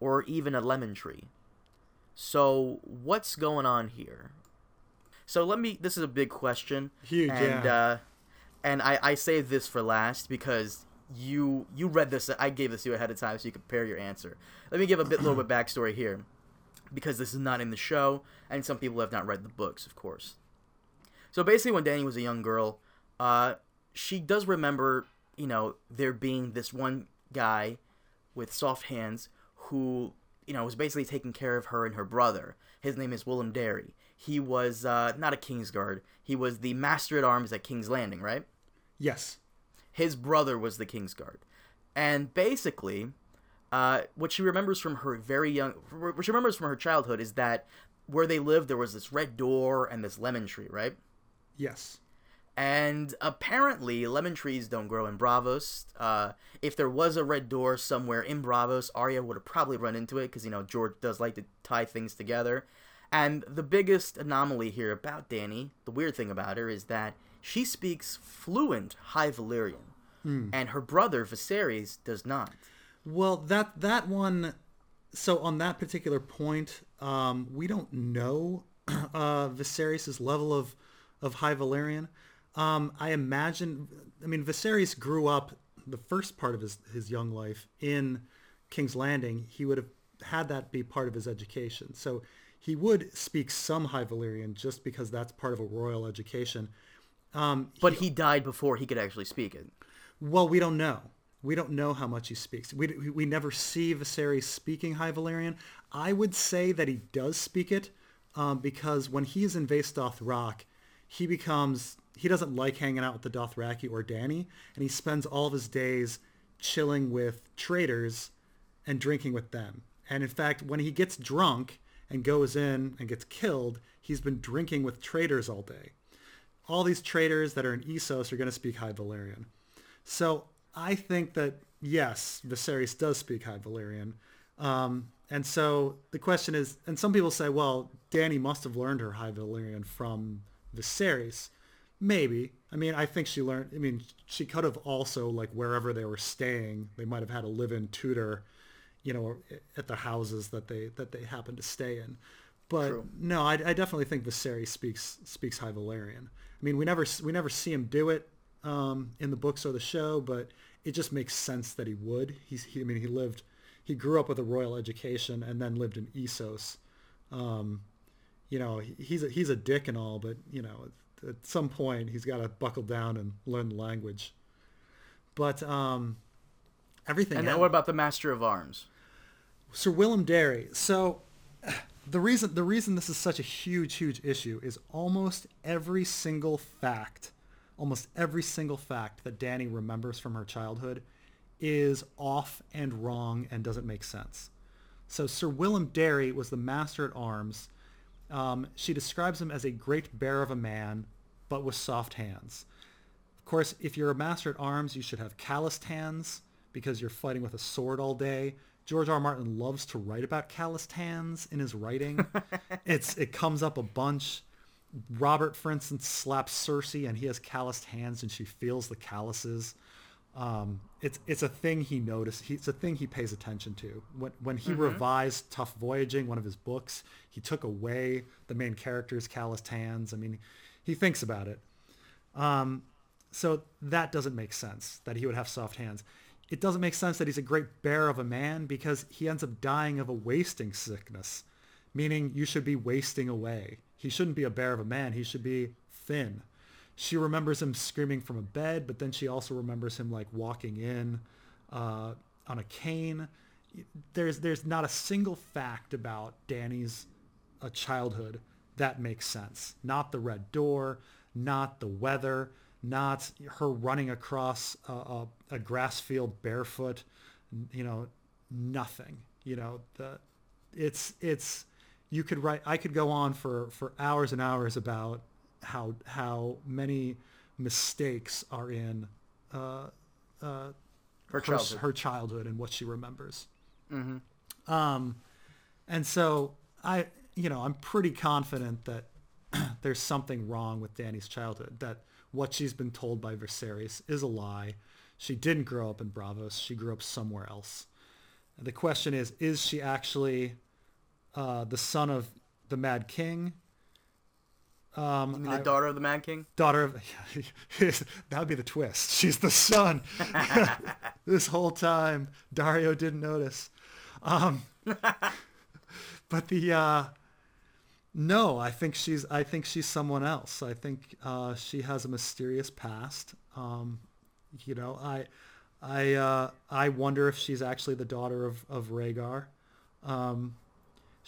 or even a lemon tree. So, what's going on here? So let me. This is a big question. Huge, and, yeah. Uh, and I I saved this for last because you you read this. I gave this to you ahead of time so you could prepare your answer. Let me give a bit little bit backstory here, because this is not in the show, and some people have not read the books, of course. So basically, when Dany was a young girl, uh, she does remember, you know, there being this one guy with soft hands who, you know, was basically taking care of her and her brother. His name is Willem Darry. He was uh, not a Kingsguard. He was the Master at Arms at King's Landing, right? yes. His brother was the Kingsguard. And basically, uh, what she remembers from her very young, what she remembers from her childhood is that where they lived, there was this red door and this lemon tree, right? Yes. And apparently, lemon trees don't grow in Braavos. Uh, if there was a red door somewhere in Braavos, Arya would have probably run into it because, you know, George does like to tie things together. And the biggest anomaly here about Dany, the weird thing about her, is that she speaks fluent High Valyrian. And her brother, Viserys, does not. Well, that that one. So on that particular point, um, we don't know uh, Viserys' level of of High Valyrian. Um, I imagine. I mean, Viserys grew up the first part of his his young life in King's Landing. He would have had that be part of his education. So he would speak some High Valyrian just because that's part of a royal education. Um, But he died before he could actually speak it. well, we don't know. We don't know how much he speaks. We, we- never see Viserys speaking High Valyrian. I would say that he does speak it um, because when he is in Vaes Dothrak, he becomes, he doesn't like hanging out with the Dothraki or Dany, and he spends all of his days chilling with traders and drinking with them. And in fact, when he gets drunk and goes in and gets killed, he's been drinking with traders all day all these traders that are in Essos are going to speak High Valyrian. So I think that yes, Viserys does speak High Valyrian. Um, and so the question is, and some people say, well, Dany must have learned her High Valyrian from Viserys. Maybe. I mean, I think she learned. I mean, she could have also like wherever they were staying, they might have had a live-in tutor, you know, at the houses that they that they happened to stay in. But True. no, I, I definitely think Viserys speaks speaks High Valyrian. I mean, we never we never see him do it um, in the books or the show, but it just makes sense that he would. He's he, I mean, he lived, he grew up with a royal education and then lived in Essos. Um, you know, he- he's a, he's a dick and all, but you know, at some point he's got to buckle down and learn the language. But um, everything. And else- what about the Master of Arms? Sir Willem Darry. So the reason the reason this is such a huge huge issue is almost every single fact, almost every single fact that Dany remembers from her childhood is off and wrong and doesn't make sense. So Sir Willem Darry was the master at arms. Um, she describes him as a great bear of a man, but with soft hands. Of course, if you're a master at arms, you should have calloused hands because you're fighting with a sword all day. George R. R. Martin loves to write about calloused hands in his writing. it's it comes up a bunch. Robert, for instance, slaps Cersei and he has calloused hands and she feels the calluses. Um, it's it's a thing he noticed. He, it's a thing he pays attention to. When when he revised Tuf Voyaging, one of his books, he took away the main character's calloused hands. I mean, he thinks about it. Um, so that doesn't make sense that he would have soft hands. It doesn't make sense that he's a great bear of a man because he ends up dying of a wasting sickness, meaning you should be wasting away. He shouldn't be a bear of a man. He should be thin. She remembers him screaming from a bed, but then she also remembers him like walking in uh, on a cane. There's there's not a single fact about Dany's uh, childhood that makes sense. Not the red door, not the weather, not her running across a, a, a grass field barefoot. You know, nothing. You know, the it's it's you could write. I could go on for for hours and hours about how how many mistakes are in uh, uh, Her her, childhood. her childhood and what she remembers. Um, and so I, you know, I'm pretty confident that there's something wrong with Dany's childhood. That what she's been told by Viserys is a lie. She didn't grow up in Braavos. She grew up somewhere else. The question is, is she actually uh, the son of the Mad King? Um, You mean the I- daughter of the Mad King? daughter of that would be the twist. She's the son. This whole time dario didn't notice. Um but the uh no i think she's i think she's someone else. I think uh she has a mysterious past. Um you know i i uh i wonder if she's actually the daughter of of Rhaegar. Um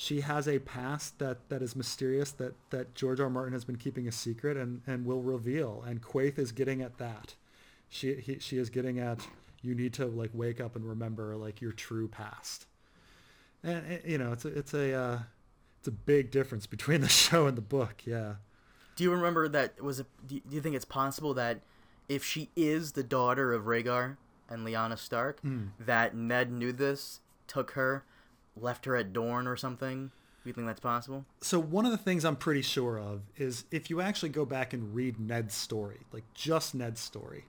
she has a past that, that is mysterious that, that George R. R. Martin has been keeping a secret and, and will reveal. And Quaithe is getting at that. She he, she is getting at you need to like wake up and remember like your true past. And you know it's a it's a uh, it's a big difference between the show and the book. Yeah. Do you remember that was it? Do you- do you think it's possible that if she is the daughter of Rhaegar and Lyanna Stark, that Ned knew this, took her, left her at Dorne or something? Do you think that's possible? so one of the things I'm pretty sure of is if you actually go back and read Ned's story, like just Ned's story,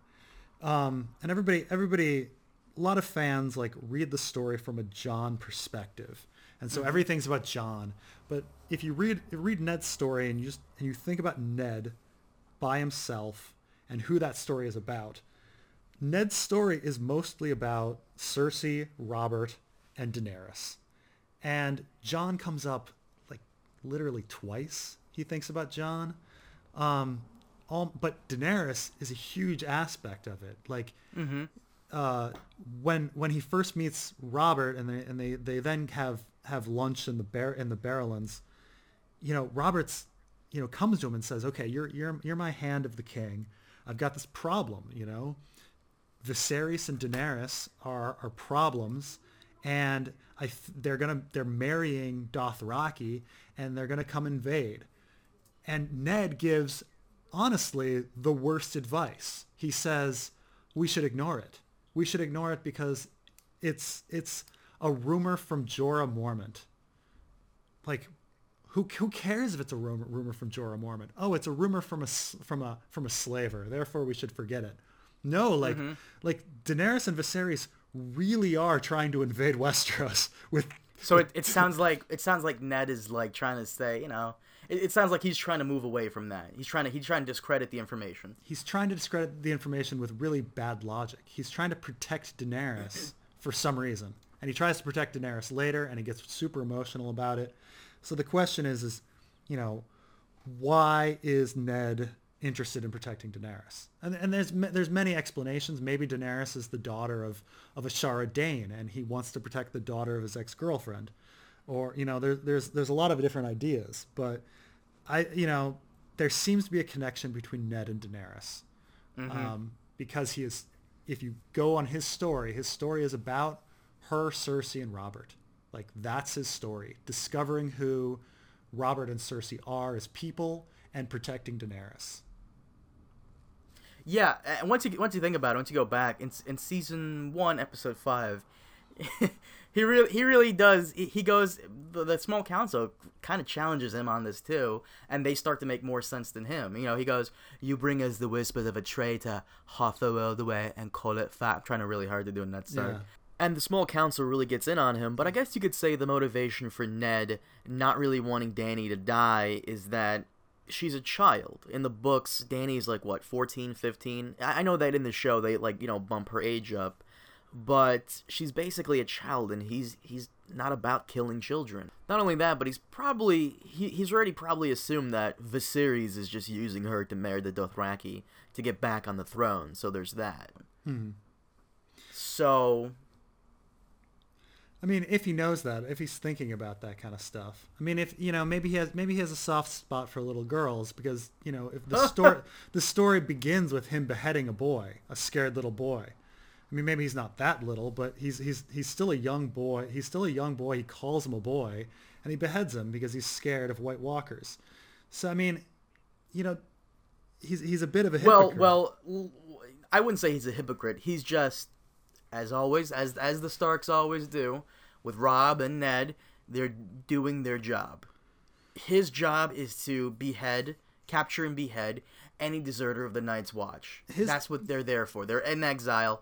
um, and everybody, everybody, a lot of fans like read the story from a Jon perspective, and so everything's about Jon. But if you read read Ned's story and you just and you think about Ned by himself and who that story is about, Ned's story is mostly about Cersei, Robert, and Daenerys. And Jon comes up like literally twice. He thinks about Jon. Um, all, but Daenerys is a huge aspect of it. Like uh, when when he first meets Robert and they and they, they then have have lunch in the bear in the Barrowlands, you know, Robert's you know comes to him and says, "Okay, you're you're you're my hand of the king. I've got this problem, you know. Viserys and Daenerys are are problems, and I th- they're gonna they're marrying Dothraki, and they're gonna come invade. And Ned gives, honestly, the worst advice. He says we should ignore it. We should ignore it because it's it's a rumor from Jorah Mormont. Like, who who cares if it's a rumor, rumor from Jorah Mormont? Oh, it's a rumor from a from a from a slaver. Therefore, we should forget it. No, like mm-hmm. like Daenerys and Viserys really are trying to invade Westeros with So it, it sounds like it sounds like Ned is like trying to say, you know, it, it sounds like he's trying to move away from that. He's trying to he's trying to discredit the information. he's trying to discredit the information with really bad logic. He's trying to protect Daenerys for some reason. And he tries to protect Daenerys later and he gets super emotional about it. So the question is is, you know, why is Ned interested in protecting Daenerys. And, and there's there's many explanations. Maybe Daenerys is the daughter of of a Ashara Dayne, and he wants to protect the daughter of his ex girlfriend, or you know, there's there's there's a lot of different ideas. But I you know there seems to be a connection between Ned and Daenerys, mm-hmm. um, because he is. If you go on his story, his story is about her, Cersei, and Robert. Like that's his story, discovering who Robert and Cersei are as people and protecting Daenerys. Yeah, and once you once you think about it, once you go back in in season one, episode five, he really he really does. He, goes the, the small council kind of challenges him on this too, and they start to make more sense than him. You know, he goes, "You bring us the whispers of a traitor half the world away and call it fact." I'm trying really hard to do in that start. Yeah. And the small council really gets in on him, but I guess you could say the motivation for Ned not really wanting Dany to die is that she's a child. In the books, danny's like what, 14, 15? I know that in the show they like, you know, bump her age up, but she's basically a child and he's he's not about killing children. Not only that, but he's probably he, he's already probably assumed that Viserys is just using her to marry the Dothraki to get back on the throne. So there's that. Hmm. So I mean, if he knows that, if he's thinking about that kind of stuff. I mean, if you know, maybe he has maybe he has a soft spot for little girls because you know, if the story the story begins with him beheading a boy, a scared little boy. I mean, maybe he's not that little, but he's he's he's still a young boy. He's still a young boy. He calls him a boy, and he beheads him because he's scared of White Walkers. So I mean, you know, he's he's a bit of a hypocrite. Well, well, I wouldn't say he's a hypocrite. He's just as always, as as the Starks always do, with Robb and Ned, they're doing their job. His job is to behead, capture and behead any deserter of the Night's Watch. His... That's what they're there for. They're in exile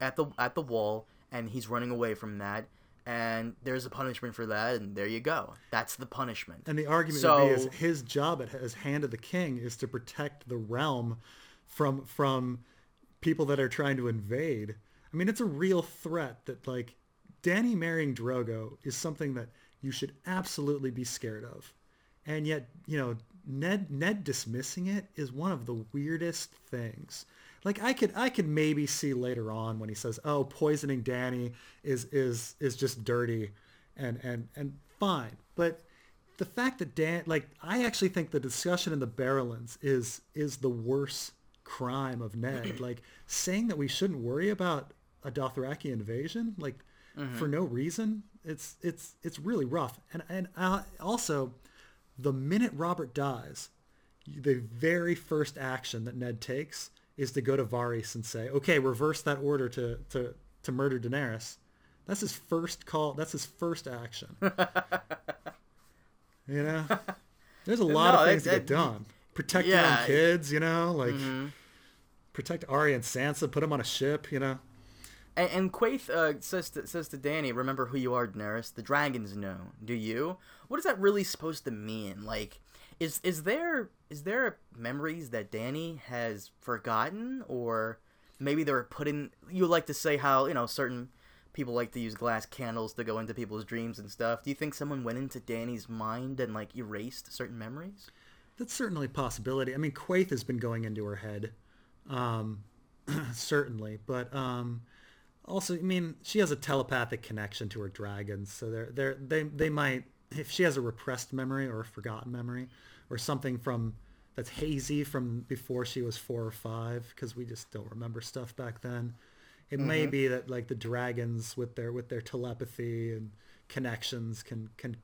at the at the wall, and he's running away from that. And there's a punishment for that, and there you go. That's the punishment. And the argument so, would be is his job as Hand of the King is to protect the realm from from people that are trying to invade I mean, it's a real threat that like Dany marrying Drogo is something that you should absolutely be scared of. And yet, you know, Ned Ned dismissing it is one of the weirdest things. Like I could I could maybe see later on when he says, "Oh, poisoning Dany is is is just dirty," and and and fine. But the fact that Dan, like, I actually think the discussion in the Barrowlands is is the worst crime of Ned. like saying that we shouldn't worry about a Dothraki invasion like mm-hmm. for no reason. It's it's it's really rough. And and uh, also, the minute Robert dies, the very first action that Ned takes is to go to Varys and say, "Okay, reverse that order to to to murder Daenerys." That's his first call. That's his first action. you know, there's a lot no, of things it, to get done. Protect yeah, your own kids. You know, like mm-hmm. protect Arya and Sansa. Put them on a ship. You know. And, and Quaithe uh, says to, says to Dany, "Remember who you are, Daenerys. The dragons know. Do you? What is that really supposed to mean? Like, is is there is there memories that Dany has forgotten, or maybe they're put in? You like to say how you know certain people like to use glass candles to go into people's dreams and stuff. Do you think someone went into Dany's mind and like erased certain memories? That's certainly a possibility. I mean, Quaithe has been going into her head, um, certainly, but um, also, I mean, she has a telepathic connection to her dragons, so they're, they're, they they might if she has a repressed memory or a forgotten memory or something from that's hazy from before she was four or five because we just don't remember stuff back then. It mm-hmm. may be that like the dragons with their with their telepathy and connections can can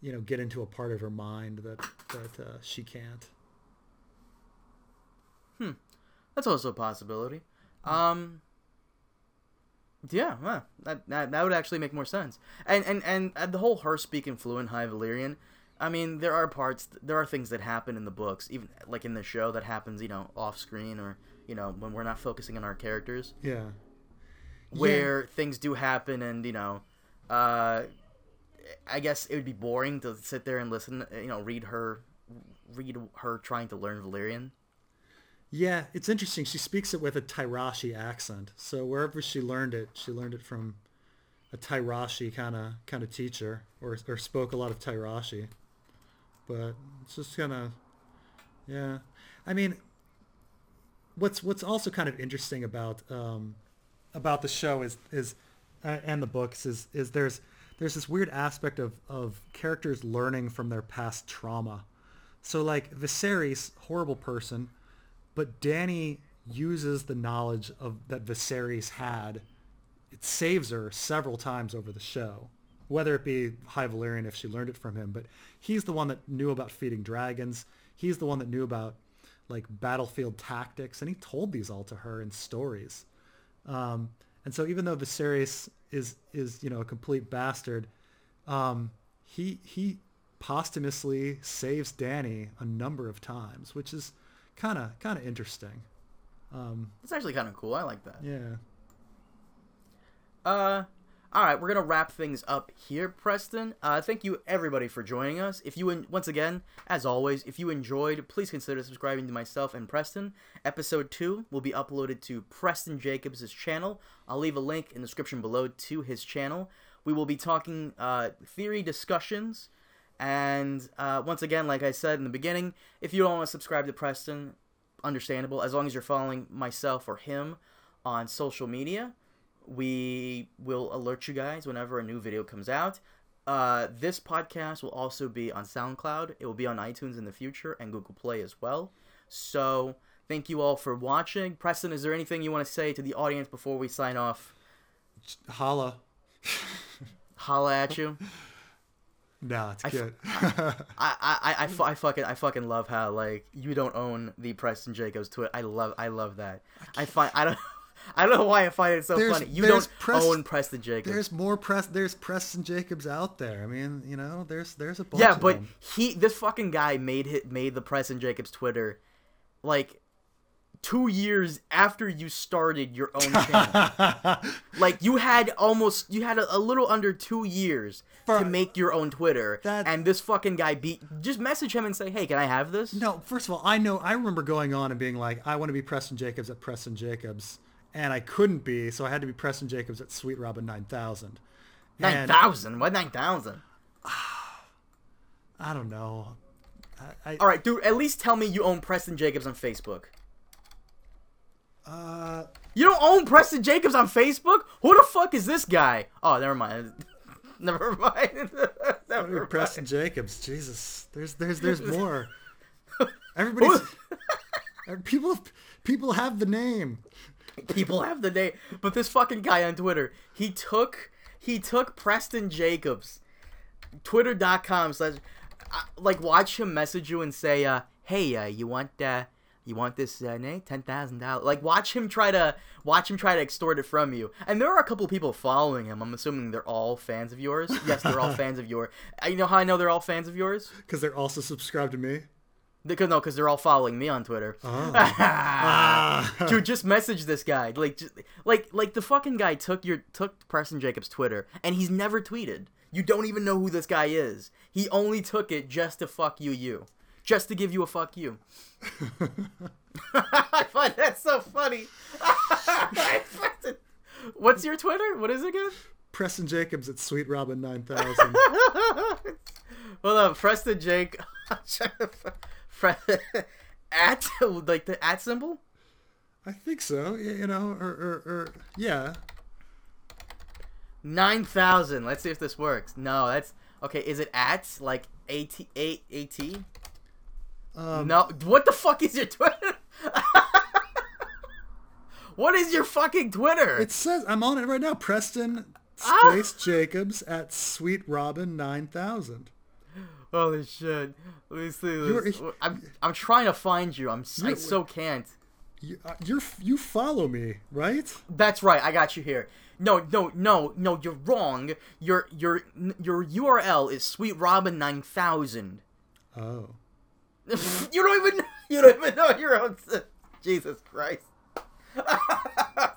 you know get into a part of her mind that that uh, she can't. Hmm, that's also a possibility. Um, yeah, well, that, that that would actually make more sense. And and and, and the whole her speaking fluent High Valyrian. I mean, there are parts, there are things that happen in the books, even like in the show, that happens, you know, off screen or you know when we're not focusing on our characters. Yeah. Where yeah. things do happen, and you know, uh, I guess it would be boring to sit there and listen, you know, read her, read her trying to learn Valyrian. Yeah, it's interesting. She speaks it with a Tyroshi accent. So wherever she learned it, she learned it from a Tyroshi kind of kind of teacher, or or spoke a lot of Tyroshi. But it's just kind of Yeah, I mean, what's what's also kind of interesting about um, about the show is is uh, and the books is is there's there's this weird aspect of of characters learning from their past trauma. So like Viserys, horrible person, but Dany uses the knowledge of that Viserys had. It saves her several times over the show, whether it be High Valyrian if she learned it from him. But he's the one that knew about feeding dragons. He's the one that knew about like battlefield tactics, and he told these all to her in stories. Um, and so even though Viserys is is you know a complete bastard, um, he he posthumously saves Dany a number of times, which is kind of kind of interesting. Um, It's actually kind of cool. I like that. yeah. Uh, all right, we're gonna wrap things up here, Preston. Uh, thank you everybody for joining us. If you en- once again, as always, if you enjoyed, please consider subscribing to myself and Preston. Episode two will be uploaded to Preston Jacobs' channel. I'll leave a link in the description below to his channel. We will be talking uh, theory discussions, and uh, once again, like I said in the beginning, if you don't want to subscribe to Preston, understandable. As long as you're following myself or him on social media we will alert you guys whenever a new video comes out. Uh, this podcast will also be on SoundCloud. It will be on iTunes in the future and Google Play as well. So thank you all for watching. Preston, is there anything you want to say to the audience before we sign off? Holla. Holla at you. Nah, it's I f- good. I, I, I, I, fucking I fucking love how like you don't own the Preston Jacobs Twitter. I love I love that. I find I don't I don't know why I find it so There's- funny. You don't Prest- own Preston Jacobs. there's more press. There's Preston Jacobs out there. I mean, you know, there's there's a bunch. Yeah, of but he this fucking guy made hit made the Preston Jacobs Twitter like two years after you started your own channel. like you had almost you had a, a little under two years For- to make your own Twitter, That- and this fucking guy beat. Just message him and say, "Hey, can I have this?" No, first of all, I know I remember going on and being like, I want to be Preston Jacobs at Preston Jacobs, and I couldn't be, so I had to be Preston Jacobs at Sweet Robin nine thousand. Nine thousand? What nine thousand? I don't know. I, I All right, dude. At least tell me you own Preston Jacobs on Facebook. Uh, You don't own Preston Jacobs on Facebook? Who the fuck is this guy? Oh, never mind. never mind. never mind. Preston Jacobs. Jesus, there's there's there's more. Everybody's people people have the name. People have the name, but this fucking guy on Twitter, he took he took Preston Jacobs, Twitter.com slash, uh, like watch him message you and say, uh, hey, uh, you want uh, you want this uh, ten thousand dollars? Like watch him try to watch him try to extort it from you. And there are a couple people following him. I'm assuming they're all fans of yours. Yes, they're all fans of yours. You know how I know they're all fans of yours? Because they're also subscribed to me. Because no, because they're all following me on Twitter. Ah. Dude, just message this guy. Like, just, like, like the fucking guy took your took Preston Jacobs' Twitter, and he's never tweeted. You don't even know who this guy is. He only took it just to fuck you, you, just to give you a fuck you. I find that so funny. What's your Twitter? What is it again? Preston Jacobs at Sweet Robin nine thousand. Hold on, Preston Jake. Fre- at like the at symbol. I think so. You know, or, or, or yeah. Nine thousand. Let's see if this works. No, that's okay. Is it at like at at? Um, No. What the fuck is your Twitter? what is your fucking Twitter? It says I'm on it right now. Preston Ah! Space Jacobs at Sweet Robin nine thousand. Holy shit. Let me see this. You're- I'm I'm trying to find you. I'm I so can't. You, uh, you're you follow me, right? That's right. I got you here. No, no, no, no. You're wrong. Your your your URL is Sweet Robin nine thousand. Oh. you don't even you don't even know your own. s- Jesus Christ. Oh.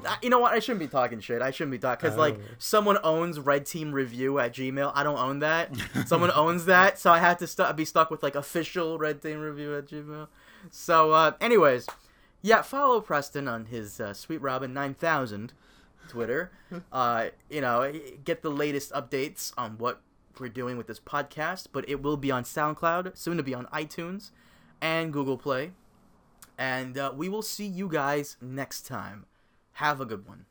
You know what? I shouldn't be talking shit. I shouldn't be talking because like Oh. someone owns Red Team Review at Gmail. I don't own that. someone owns that, so I had to stu- be stuck with like official Red Team Review at Gmail. So, uh, anyways, yeah, follow Preston on his uh, Sweet Robin nine thousand Twitter. Uh, you know, get the latest updates on what we're doing with this podcast, but it will be on SoundCloud, soon to be on iTunes and Google Play. And uh, we will see you guys next time. Have a good one.